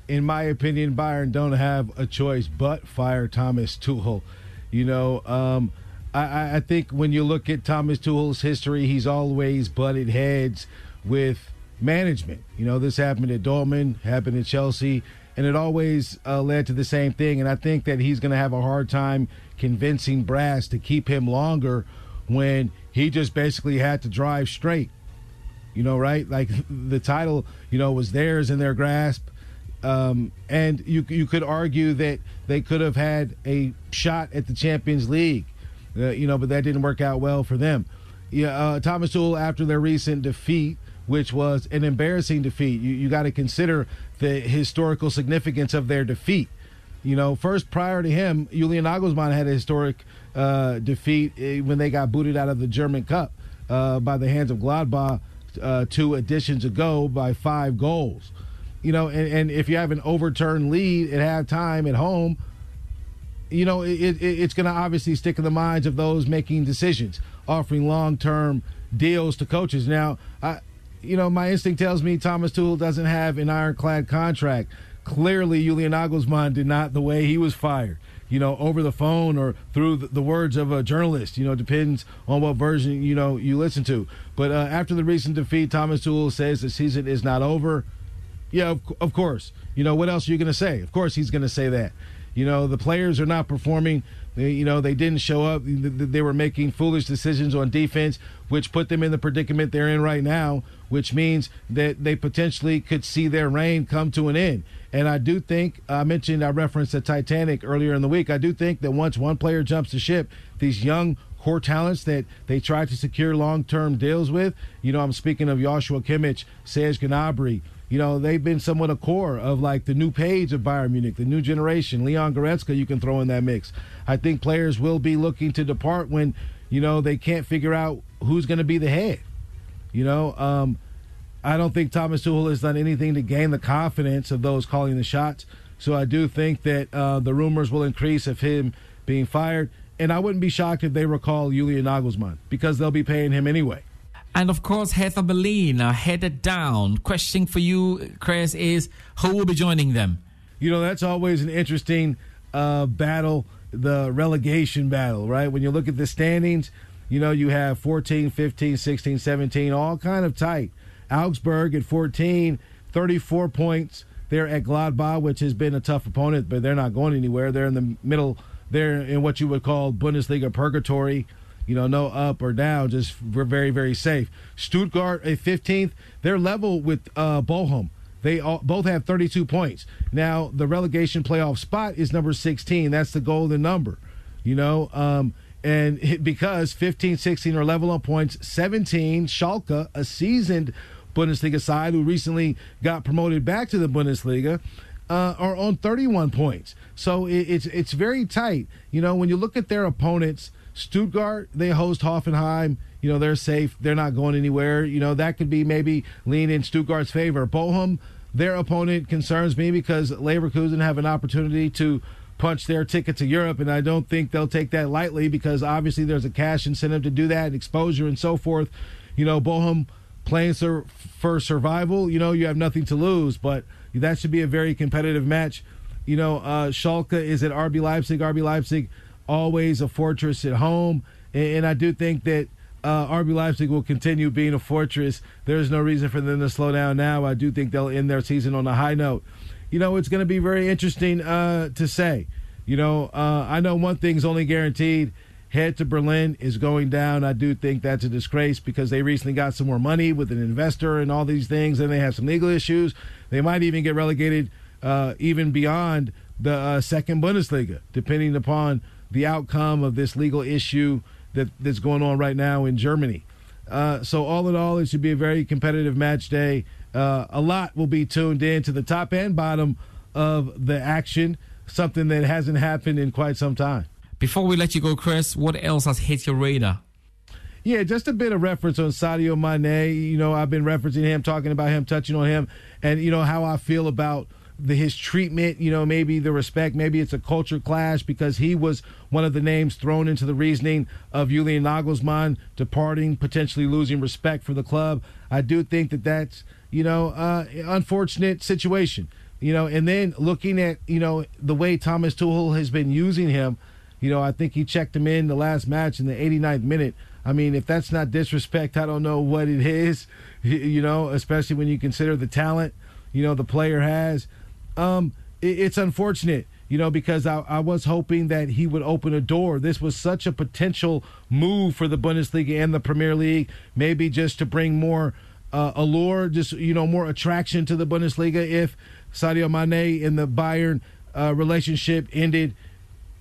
in my opinion, Bayern don't have a choice but fire Thomas Tuchel. You know, um, I, I, think when you look at Thomas Tuchel's history, he's always butted heads with management. You know, this happened at Dortmund, happened at Chelsea, and it always uh, led to the same thing. And I think that he's going to have a hard time convincing Brass to keep him longer when he just basically had to drive straight. You know, right? Like *laughs* the title, you know, was theirs in their grasp um, and you you could argue that they could have had a shot at the Champions League, uh, you know, but that didn't work out well for them. Yeah, uh, Thomas Tuchel after their recent defeat, which was an embarrassing defeat, you you got to consider the historical significance of their defeat. You know, first prior to him, Julian Nagelsmann had a historic uh, defeat eh, when they got booted out of the German Cup uh, by the hands of Gladbach uh, two editions ago by five goals you know, and, and if you have an overturned lead at halftime at home, you know, it, it, it's going to obviously stick in the minds of those making decisions, offering long term deals to coaches. Now, I, you know, my instinct tells me Thomas Tuchel doesn't have an ironclad contract. Clearly, Julian Nagelsmann did not the way he was fired. You know, over the phone or through the words of a journalist. You know, depends on what version you know you listen to. But uh, after the recent defeat, Thomas Tuchel says the season is not over. Yeah, of, of course. You know, what else are you going to say? Of course he's going to say that. You know, the players are not performing. They, you know, they didn't show up. They were making foolish decisions on defense, which put them in the predicament they're in right now, which means that they potentially could see their reign come to an end. And I do think, I mentioned, I referenced the Titanic earlier in the week. I do think that once one player jumps the ship, these young core talents that they try to secure long term deals with, you know, I'm speaking of Joshua Kimmich, Serge Gnabry, you know, they've been somewhat a core of like the new page of Bayern Munich, the new generation. Leon Goretzka, you can throw in that mix. I think players will be looking to depart when, you know, they can't figure out who's going to be the head. You know, um, I don't think Thomas Tuchel has done anything to gain the confidence of those calling the shots. So I do think that uh, the rumors will increase of him being fired. And I wouldn't be shocked if they recall Julian Nagelsmann because they'll be paying him anyway. And of course, Hertha Berlin are headed down. Question for you, Chris, is who will be joining them? You know, that's always an interesting uh, battle, the relegation battle, right? When you look at the standings, you know, you have 14, 15, 16, 17, all kind of tight. Augsburg at 14, 34 points. They're at Gladbach, which has been a tough opponent, but they're not going anywhere. They're in the middle. They're in what you would call Bundesliga purgatory you know, no up or down, just very, very safe. Stuttgart, a 15th, they're level with uh, Bochum. They all, both have 32 points. Now, the relegation playoff spot is number 16. That's the golden number, you know. Um, and *laughs* because 15, 16 are level on points, 17, Schalke, a seasoned Bundesliga side who recently got promoted back to the Bundesliga, uh, are on 31 points. So it, it's it's very tight. You know, when you look at their opponents, Stuttgart, they host Hoffenheim. You know, they're safe. They're not going anywhere. You know, that could be maybe lean in Stuttgart's favor. Bochum, their opponent concerns me because Leverkusen have an opportunity to punch their ticket to Europe, and I don't think they'll take that lightly because obviously there's a cash incentive to do that, and exposure and so forth. You know, Bochum playing sur- for survival, you know, you have nothing to lose, but that should be a very competitive match. You know, uh, Schalke is at RB Leipzig. RB Leipzig always a fortress at home. And, I do think that uh, RB Leipzig will continue being a fortress. There's no reason for them to slow down now. I do think they'll end their season on a high note. You know, it's going to be very interesting uh, to say. You know, uh, I know one thing's only guaranteed. Hertha Berlin is going down. I do think that's a disgrace because they recently got some more money with an investor and all these things, and they have some legal issues. They might even get relegated uh, even beyond the uh, second Bundesliga, depending upon the outcome of this legal issue that, that's going on right now in Germany. Uh, so, all in all, it should be a very competitive match day. Uh, a lot will be tuned in to the top and bottom of the action, something that hasn't happened in quite some time. Before we let you go, Chris, what else has hit your radar? Yeah, just a bit of reference on Sadio Mane. You know, I've been referencing him, talking about him, touching on him, and you know how I feel about the, his treatment. You know, maybe the respect, maybe it's a culture clash because he was one of the names thrown into the reasoning of Julian Nagelsmann departing, potentially losing respect for the club. I do think that that's you know uh, unfortunate situation. You know, and then looking at you know the way Thomas Tuchel has been using him. You know, I think he checked him in the last match in the 89th minute. I mean, if that's not disrespect, I don't know what it is. *laughs* You know, especially when you consider the talent, you know, the player has. Um, it, it's unfortunate, you know, because I, I was hoping that he would open a door. This was such a potential move for the Bundesliga and the Premier League, maybe just to bring more uh, allure, just you know, more attraction to the Bundesliga. If Sadio Mane and the Bayern uh, relationship ended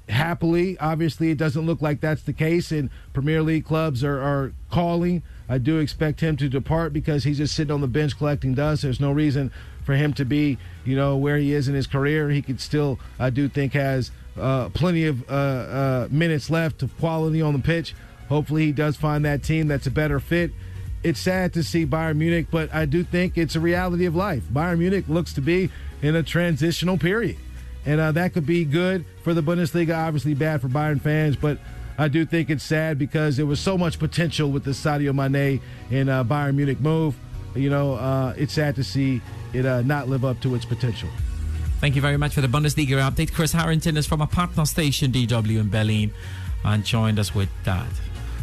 happily. Obviously, it doesn't look like that's the case, and Premier League clubs are, are calling. I do expect him to depart because he's just sitting on the bench collecting dust. There's no reason for him to be, you know, where he is in his career. He could still, I do think, has uh, plenty of uh, uh, minutes left of quality on the pitch. Hopefully, he does find that team that's a better fit. It's sad to see Bayern Munich, but I do think it's a reality of life. Bayern Munich looks to be in a transitional period and uh, that could be good for the Bundesliga. Obviously, bad for Bayern fans, but I do think it's sad because there was so much potential with the Sadio Mane and uh, Bayern Munich move. You know, uh, it's sad to see it uh, not live up to its potential. Thank you very much for the Bundesliga update. Chris Harrington is from a partner station, DW in Berlin, and joined us with that.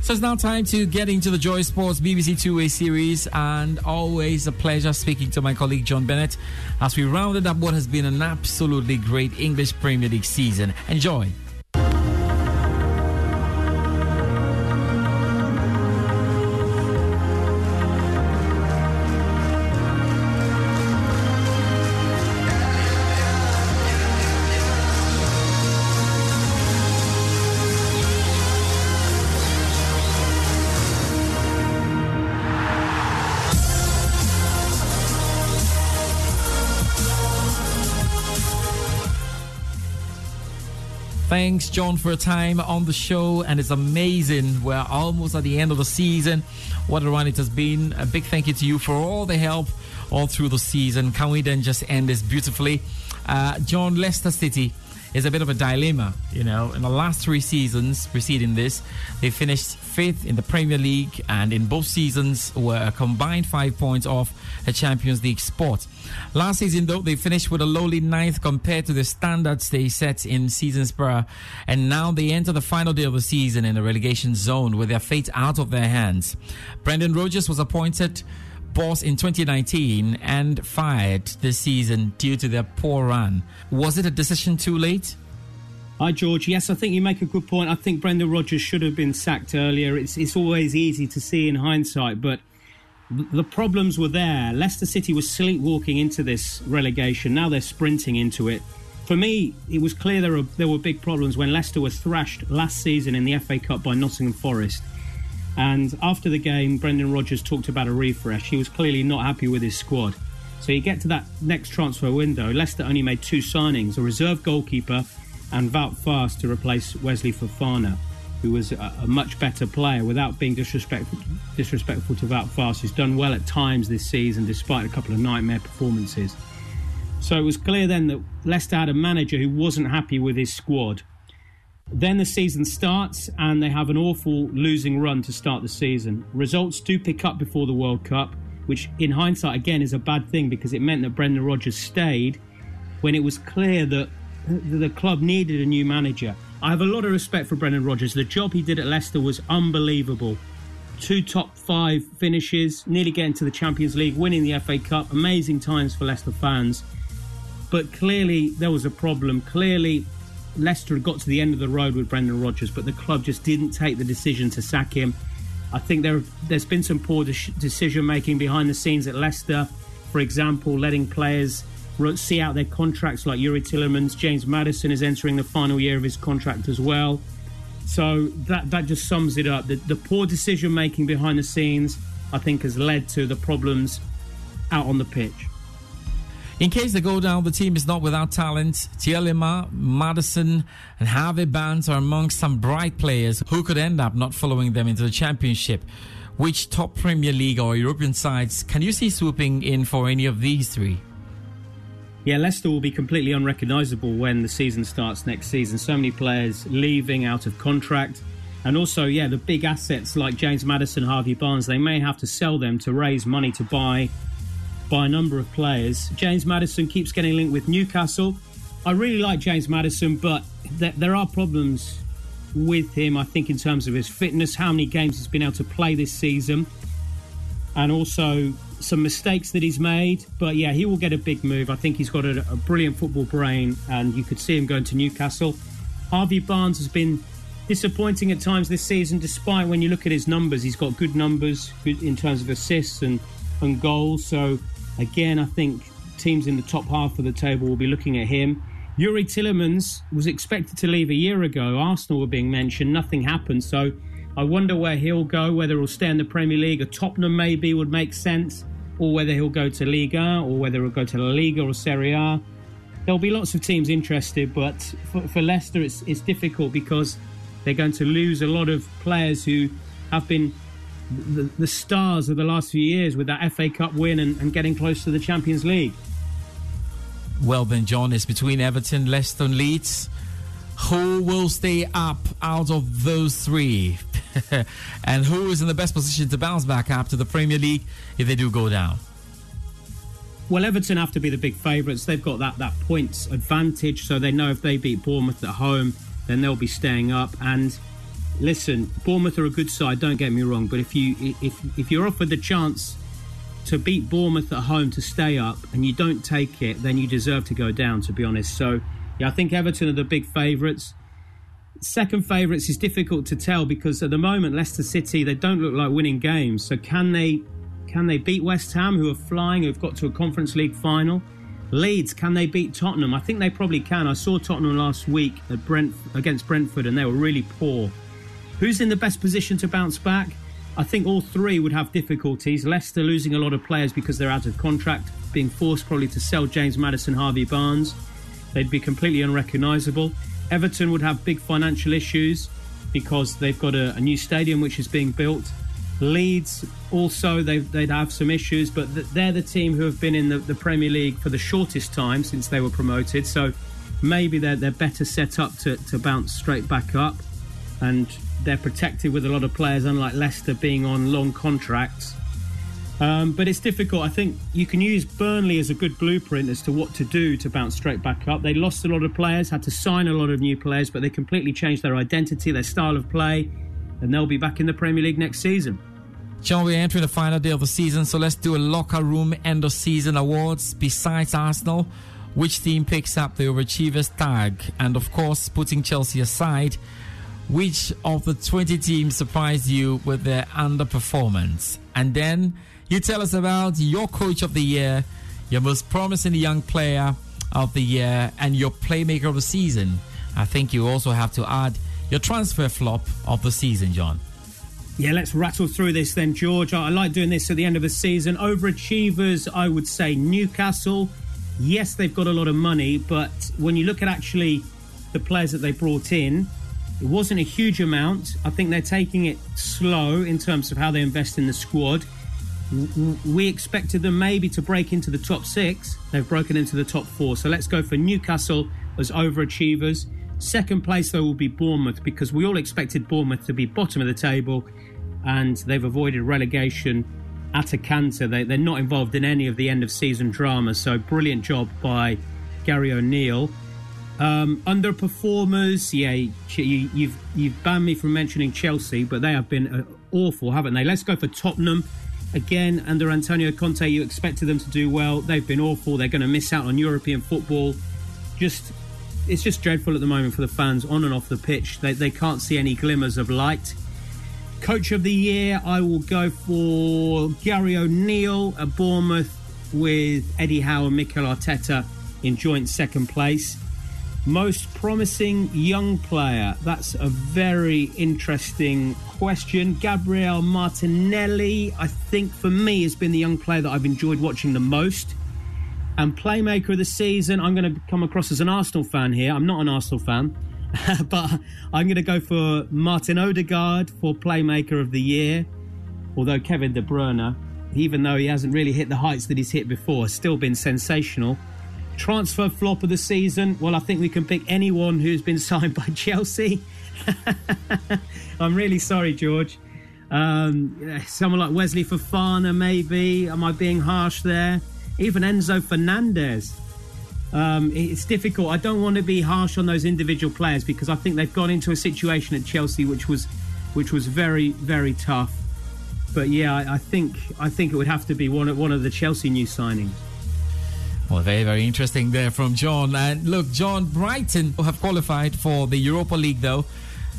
So it's now time to get into the Joy Sports BBC Two Way series, and always a pleasure speaking to my colleague John Bennett as we rounded up what has been an absolutely great English Premier League season. Enjoy. Thanks, John, for a time on the show, and it's amazing. We're almost at the end of the season. What a run it has been. A big thank you to you for all the help all through the season. Can we then just end this beautifully? Uh, John, Leicester City is a bit of a dilemma. You know, in the last three seasons preceding this, they finished fifth in the Premier League, and in both seasons were a combined five points off a Champions League spot. Last season, though, they finished with a lowly ninth compared to the standards they set in seasons prior, and now they enter the final day of the season in the relegation zone with their fate out of their hands. Brendan Rodgers was appointed boss in 2019 and fired this season due to their poor run. Was it a decision too late? Hi, George. Yes, I think you make a good point. I think Brendan Rodgers should have been sacked earlier. It's, it's always easy to see in hindsight, but the problems were there. Leicester City was sleepwalking into this relegation. Now they're sprinting into it. For me, it was clear there were, there were big problems when Leicester were thrashed last season in the FA Cup by Nottingham Forest. And after the game, Brendan Rodgers talked about a refresh. He was clearly not happy with his squad. So you get to that next transfer window. Leicester only made two signings a reserve goalkeeper and Wout Faes to replace Wesley Fofana, who was a, a, much better player without being disrespectful, disrespectful to Wout Faes, who's done well at times this season despite a couple of nightmare performances. So it was clear then that Leicester had a manager who wasn't happy with his squad then the season starts and they have an awful losing run to start the season. Results do pick up before the World Cup, which in hindsight again is a bad thing because it meant that Brendan Rodgers stayed when it was clear that the club needed a new manager. I have a lot of respect for Brendan Rodgers. The job he did at Leicester was unbelievable. Two top five finishes, nearly getting to the Champions League, winning the FA Cup, amazing times for Leicester fans. But clearly there was a problem. Clearly Leicester got to the end of the road with Brendan Rodgers, but the club just didn't take the decision to sack him. I think there there's been some poor de- decision making behind the scenes at Leicester. For example, letting players see out their contracts like Youri Tielemans. James Maddison is entering the final year of his contract as well. So that that just sums it up. The, the poor decision making behind the scenes, I think, has led to the problems out on the pitch. In case they go down, the team is not without talent. Tielema, Maddison, and Harvey Barnes are amongst some bright players who could end up not following them into the championship. Which top Premier League or European sides can you see swooping in for any of these three? Yeah, Leicester will be completely unrecognisable when the season starts next season. So many players leaving out of contract. And also, yeah, the big assets like James Maddison, Harvey Barnes, they may have to sell them to raise money to buy by a number of players. James Maddison keeps getting linked with Newcastle. I really like James Maddison, but th- there are problems with him, I think, in terms of his fitness, how many games he's been able to play this season, and also some mistakes that he's made. But yeah, he will get a big move. I think he's got a, a brilliant football brain, and you could see him going to Newcastle. Harvey Barnes has been disappointing at times this season, despite when you look at his numbers, he's got good numbers in terms of assists and, and goals. So Again, I think teams in the top half of the table will be looking at him. Youri Tielemans was expected to leave a year ago. Arsenal were being mentioned. Nothing happened. So I wonder where he'll go, whether he'll stay in the Premier League. A Tottenham maybe would make sense, or whether he'll go to Liga, or whether he'll go to La Liga or Serie A. There'll be lots of teams interested, but for, for Leicester, it's, it's difficult because they're going to lose a lot of players who have been the, the stars of the last few years with that FA Cup win and, and getting close to the Champions League. Well, then, John, it's between Everton, Leicester, and Leeds. Who will stay up out of those three? *laughs* and who is in the best position to bounce back up to the Premier League if they do go down? Well, Everton have to be the big favourites. They've got that, that points advantage, so they know if they beat Bournemouth at home, then they'll be staying up. And listen, Bournemouth are a good side. Don't get me wrong, but if you if if you're offered the chance to beat Bournemouth at home to stay up and you don't take it, then you deserve to go down. To be honest, so yeah, I think Everton are the big favourites. Second favourites is difficult to tell because at the moment Leicester City they don't look like winning games. So can they can they beat West Ham, who are flying, who've got to a Conference League final? Leeds, can they beat Tottenham? I think they probably can. I saw Tottenham last week at Brent against Brentford, and they were really poor. Who's in the best position to bounce back? I think all three would have difficulties. Leicester losing a lot of players because they're out of contract, being forced probably to sell James Maddison, Harvey Barnes. They'd be completely unrecognisable. Everton would have big financial issues because they've got a, a new stadium which is being built. Leeds also they'd have some issues, but they're the team who have been in the, the, Premier League for the shortest time since they were promoted. So maybe they're they're better set up to, to bounce straight back up. And they're protected with a lot of players, unlike Leicester being on long contracts. Um, but it's difficult. I think you can use Burnley as a good blueprint as to what to do to bounce straight back up. They lost a lot of players, had to sign a lot of new players, but they completely changed their identity, their style of play, and they'll be back in the Premier League next season. John, we're entering the final day of the season, so let's do a locker room end of season awards. Besides Arsenal, which team picks up the overachievers tag? And of course, putting Chelsea aside, which of the 20 teams surprised you with their underperformance? And then you tell us about your coach of the year, your most promising young player of the year, and your playmaker of the season. I think you also have to add your transfer flop of the season, John. Yeah, let's rattle through this then, George. I like doing this at the end of the season. Overachievers, I would say Newcastle. Yes, they've got a lot of money, but when you look at actually the players that they brought in, it wasn't a huge amount. I think they're taking it slow in terms of how they invest in the squad. We expected them maybe to break into the top six. They've broken into the top four. So let's go for Newcastle as overachievers. Second place, though, will be Bournemouth because we all expected Bournemouth to be bottom of the table and they've avoided relegation at a canter. They, they're not involved in any of the end of season drama. So brilliant job by Gary O'Neill. Um, underperformers, yeah, you, you've you've banned me from mentioning Chelsea, but they have been uh, awful, haven't they? Let's go for Tottenham. Again, under Antonio Conte, you expected them to do well. They've been awful. They're going to miss out on European football. Just, it's just dreadful at the moment for the fans on and off the pitch. They, they can't see any glimmers of light. Coach of the year, I will go for Gary O'Neill at Bournemouth with Eddie Howe and Mikel Arteta in joint second place. Most promising young player. That's a very interesting question. Gabriel Martinelli, I think for me, has been the young player that I've enjoyed watching the most. And playmaker of the season, I'm going to come across as an Arsenal fan here. I'm not an Arsenal fan, *laughs* but I'm going to go for Martin Odegaard for playmaker of the year. Although Kevin De Bruyne, even though he hasn't really hit the heights that he's hit before, has still been sensational. Transfer flop of the season. Well, I think we can pick anyone who's been *laughs* signed by Chelsea. *laughs* I'm really sorry, George. Um, someone like Wesley Fofana, maybe. Am I being harsh there? Even Enzo Fernandez. Um, it's difficult. I don't want to be harsh on those individual players because I think they've gone into a situation at Chelsea which was, which was very, very tough. But yeah, I, I think I think it would have to be one of one of the Chelsea new signings. Well, very, very interesting there from John. And look, John Brighton have qualified for the Europa League, though,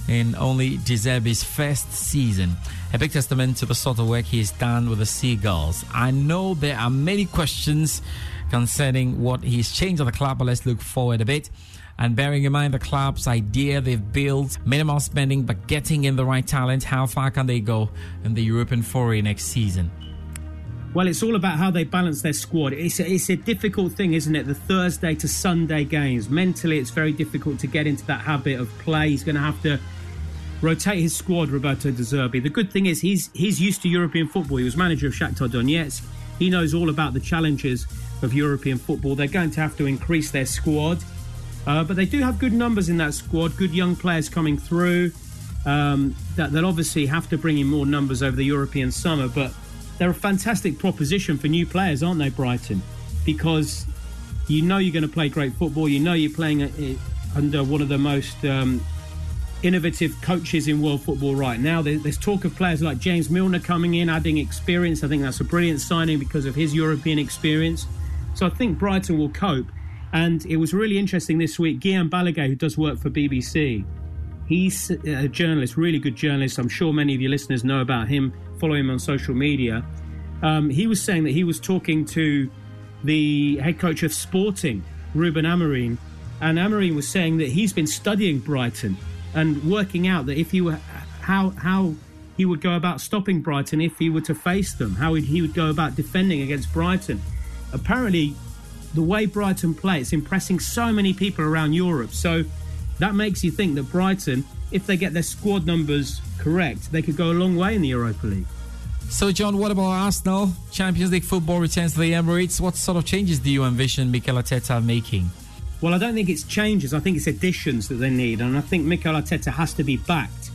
in only Zerbi's first season. A big testament to the sort of work he's done with the Seagulls. I know there are many questions concerning what he's changed at the club, but let's look forward a bit. And bearing in mind the club's idea they've built, minimal spending but getting in the right talent, how far can they go in the European foray next season? Well, it's all about how they balance their squad. It's a, it's a difficult thing, isn't it? The Thursday to Sunday games. Mentally, it's very difficult to get into that habit of play. He's going to have to rotate his squad, Roberto De Zerbi. The good thing is he's he's used to European football. He was manager of Shakhtar Donetsk. He knows all about the challenges of European football. They're going to have to increase their squad. Uh, but they do have good numbers in that squad, good young players coming through. Um, that, they'll obviously have to bring in more numbers over the European summer, but they're a fantastic proposition for new players, aren't they, Brighton? Because you know you're going to play great football. You know you're playing under one of the most um, innovative coaches in world football right now. There's talk of players like James Milner coming in, adding experience. I think that's a brilliant signing because of his European experience. So I think Brighton will cope. And it was really interesting this week. Guillem Balague, who does work for BBC, he's a journalist, really good journalist. I'm sure many of your listeners know about him follow him on social media. Um, he was saying that he was talking to the head coach of Sporting, Ruben Amorim, and Amorim was saying that he's been studying Brighton and working out that if he were how how he would go about stopping Brighton if he were to face them, how he would go about defending against Brighton. Apparently, the way Brighton play, it's impressing so many people around Europe. So that makes you think that Brighton, if they get their squad numbers correct, they could go a long way in the Europa League. So, John, what about Arsenal? Champions League football returns to the Emirates. What sort of changes do you envision Mikel Arteta making? Well, I don't think it's changes. I think it's additions that they need, and I think Mikel Arteta has to be backed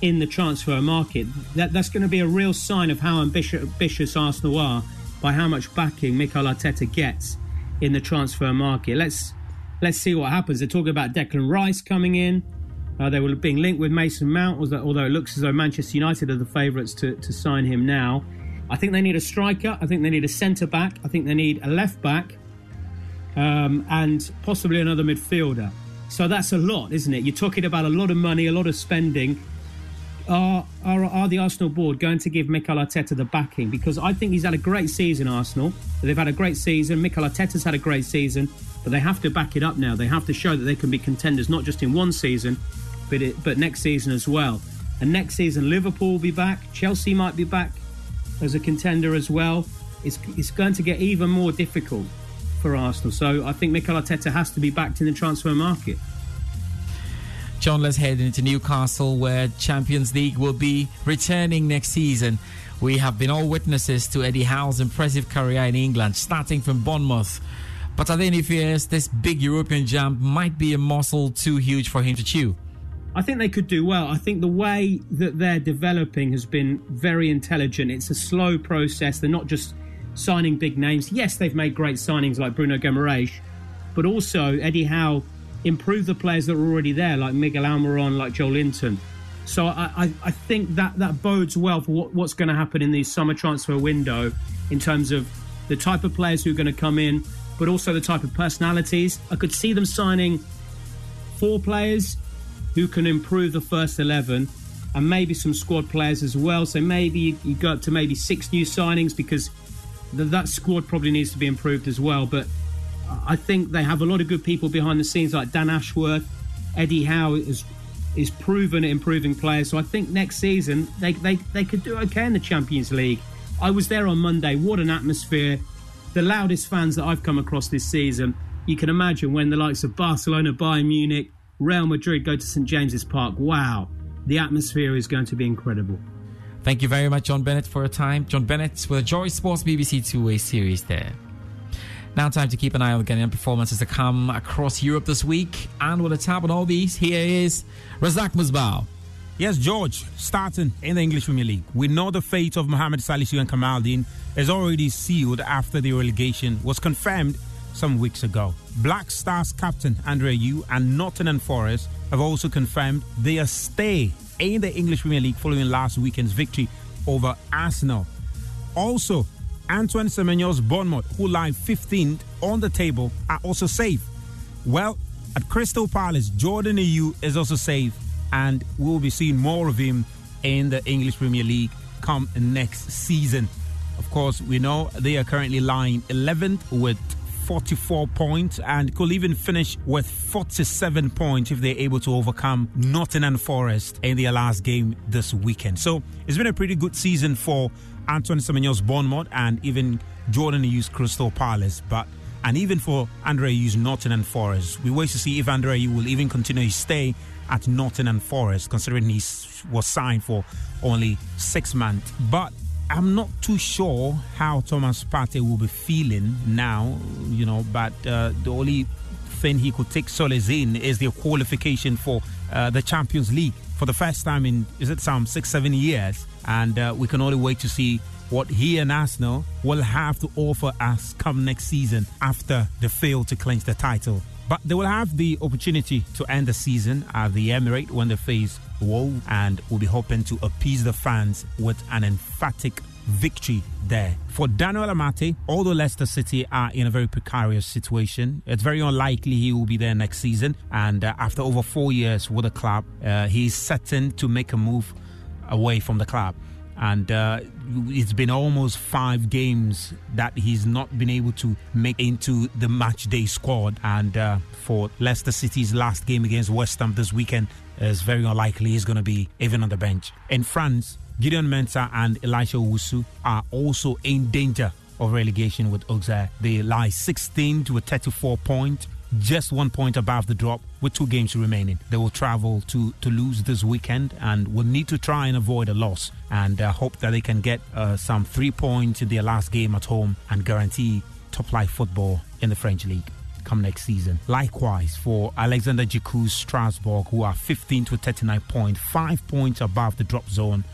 in the transfer market. That that's going to be a real sign of how ambitious, ambitious Arsenal are by how much backing Mikel Arteta gets in the transfer market. Let's let's see what happens. They're talking about Declan Rice coming in. Uh, they were being linked with Mason Mount, although it looks as though Manchester United are the favourites to, to sign him now. I think they need a striker. I think they need a centre back. I think they need a left back, um, and possibly another midfielder. So that's a lot, isn't it? You're talking about a lot of money, a lot of spending. Are, are, are the Arsenal board going to give Mikel Arteta the backing? Because I think he's had a great season, Arsenal. They've had a great season. Mikel Arteta's had a great season, but they have to back it up now. They have to show that they can be contenders, not just in one season, but it, but next season as well. And next season, Liverpool will be back. Chelsea might be back as a contender as well. It's it's going to get even more difficult for Arsenal. So I think Mikel Arteta has to be backed in the transfer market. John, let's head into Newcastle, where Champions League will be returning next season. We have been all witnesses to Eddie Howe's impressive career in England, starting from Bournemouth. But any fears this big European jump might be a muscle too huge for him to chew? I think they could do well. I think the way that they're developing has been very intelligent. It's a slow process. They're not just signing big names. Yes, they've made great signings like Bruno Guimaraes, but also Eddie Howe improved the players that were already there, like Miguel Almiron, like Joelinton. So I, I, I, think that that bodes well for what, what's going to happen in the summer transfer window in terms of the type of players who are going to come in, but also the type of personalities. I could see them signing four players who can improve the first 11 and maybe some squad players as well. So maybe you, go up to maybe six new signings because the, that squad probably needs to be improved as well. But I think they have a lot of good people behind the scenes like Dan Ashworth, Eddie Howe is is proven at improving players. So I think next season they, they, they could do okay in the Champions League. I was there on Monday. What an atmosphere. The loudest fans that I've come across this season. You can imagine when the likes of Barcelona, Bayern Munich, Real Madrid go to St James's Park. Wow, the atmosphere is going to be incredible. Thank you very much, John Bennett, for your time. John Bennett with the Joy Sports BBC two way series there. Now, time to keep an eye on the Ghanaian performances to come across Europe this week. And with a tap on all these, here is Razak Musbao. Yes, George, starting in the English Premier League. We know the fate of Mohamed Salisu and Kamaldeen is already sealed after the relegation was confirmed some weeks ago. Black Stars captain Andre Ayew and Nottingham Forest have also confirmed their stay in the English Premier League following last weekend's victory over Arsenal. Also, Antoine Semenyo's Bournemouth, who lie 15th on the table, are also safe. Well, at Crystal Palace, Jordan Ayew is also safe, and we'll be seeing more of him in the English Premier League come next season. Of course, we know they are currently lying 11th with 44 points and could even finish with 47 points if they're able to overcome Nottingham Forest in their last game this weekend. So it's been a pretty good season for Antoine Semenyo's Bournemouth and even Jordan Ayew's Crystal Palace. But and even for Andre Ayew's Nottingham Forest, we wait to see if Andre Ayew will even continue his stay at Nottingham Forest, considering he was signed for only six months. But I'm not too sure how Thomas Partey will be feeling now, you know, but uh, the only thing he could take solace in is the qualification for uh, the Champions League for the first time in, is it some six, seven years? And uh, we can only wait to see what he and Arsenal will have to offer us come next season after they fail to clinch the title. But they will have the opportunity to end the season at the Emirate when they face Wolves and will be hoping to appease the fans with an emphatic victory there. For Daniel Amartey, although Leicester City are in a very precarious situation, it's very unlikely he will be there next season. And uh, after over four years with the club, uh, he's certain to make a move away from the club. And uh, it's been almost five games that he's not been able to make into the match day squad. And uh, for Leicester City's last game against West Ham this weekend, it's very unlikely he's going to be even on the bench. In France, Gideon Mensah and Elisha Owusu are also in danger of relegation with Auxerre. They lie 16 to a 34 point, just one point above the drop with two games remaining. They will travel to Toulouse this weekend and will need to try and avoid a loss and uh, hope that they can get uh, some three points in their last game at home and guarantee top flight football in the French league come next season. Likewise, for Alexander Djiku's Strasbourg, who are 15 to 39 points, five points above the drop zone.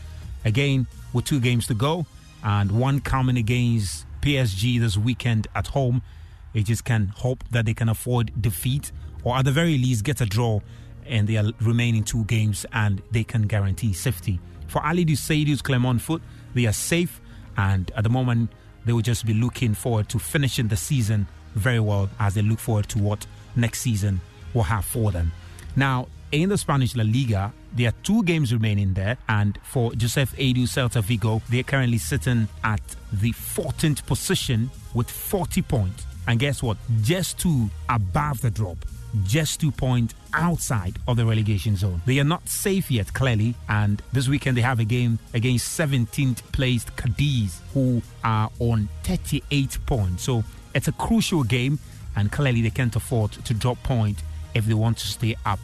Again, with two games to go and one coming against PSG this weekend at home, they just can hope that they can afford defeat or at the very least get a draw in their remaining two games and they can guarantee safety. For Alidu Seidu's Clermont Foot, they are safe and at the moment they will just be looking forward to finishing the season very well as they look forward to what next season will have for them. Now, in the Spanish La Liga, there are two games remaining there, and for Joseph Aidoo Celta Vigo, they're currently sitting at the 14th position with 40 points. And guess what? Just two above the drop. Just two points outside of the relegation zone. They are not safe yet, clearly, and this weekend they have a game against 17th placed Cadiz, who are on 38 points. So it's a crucial game, and clearly they can't afford to drop point if they want to stay up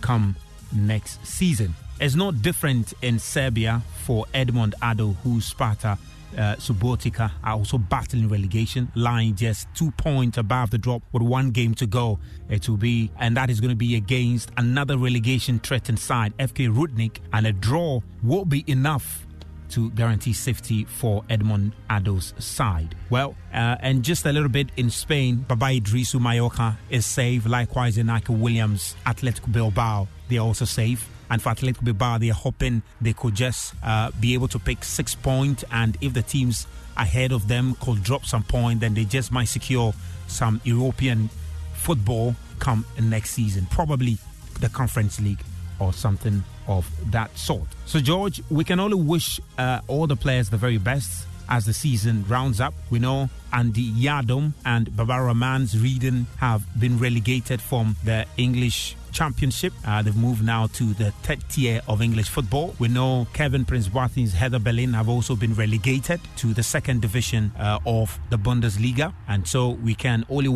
come next season. It's not different in Serbia for Edmund Addo, who Sparta uh, Subotica are also battling relegation, lying just two points above the drop with one game to go. It will be, and that is going to be against another relegation threatened side, FK Rudnik, and a draw will be enough to guarantee safety for Edmund Addo's side. Well, uh, and just a little bit in Spain, Baba Iddrisu Mallorca is safe. Likewise, in Inaki Williams, Atletico Bilbao, they are also safe. And for Atletico Bilbao, they are hoping they could just uh, be able to pick six points. And if the teams ahead of them could drop some point, then they just might secure some European football come next season. Probably the Conference League or something of that sort. So, George, we can only wish uh, all the players the very best as the season rounds up. We know Andy Yiadom and Baba Rahman's Reading have been relegated from the English Championship. Uh, they've moved now to the third tier of English football. We know Kevin Prince Boateng's Hertha Berlin have also been relegated to the second division uh, of the Bundesliga. And so we can only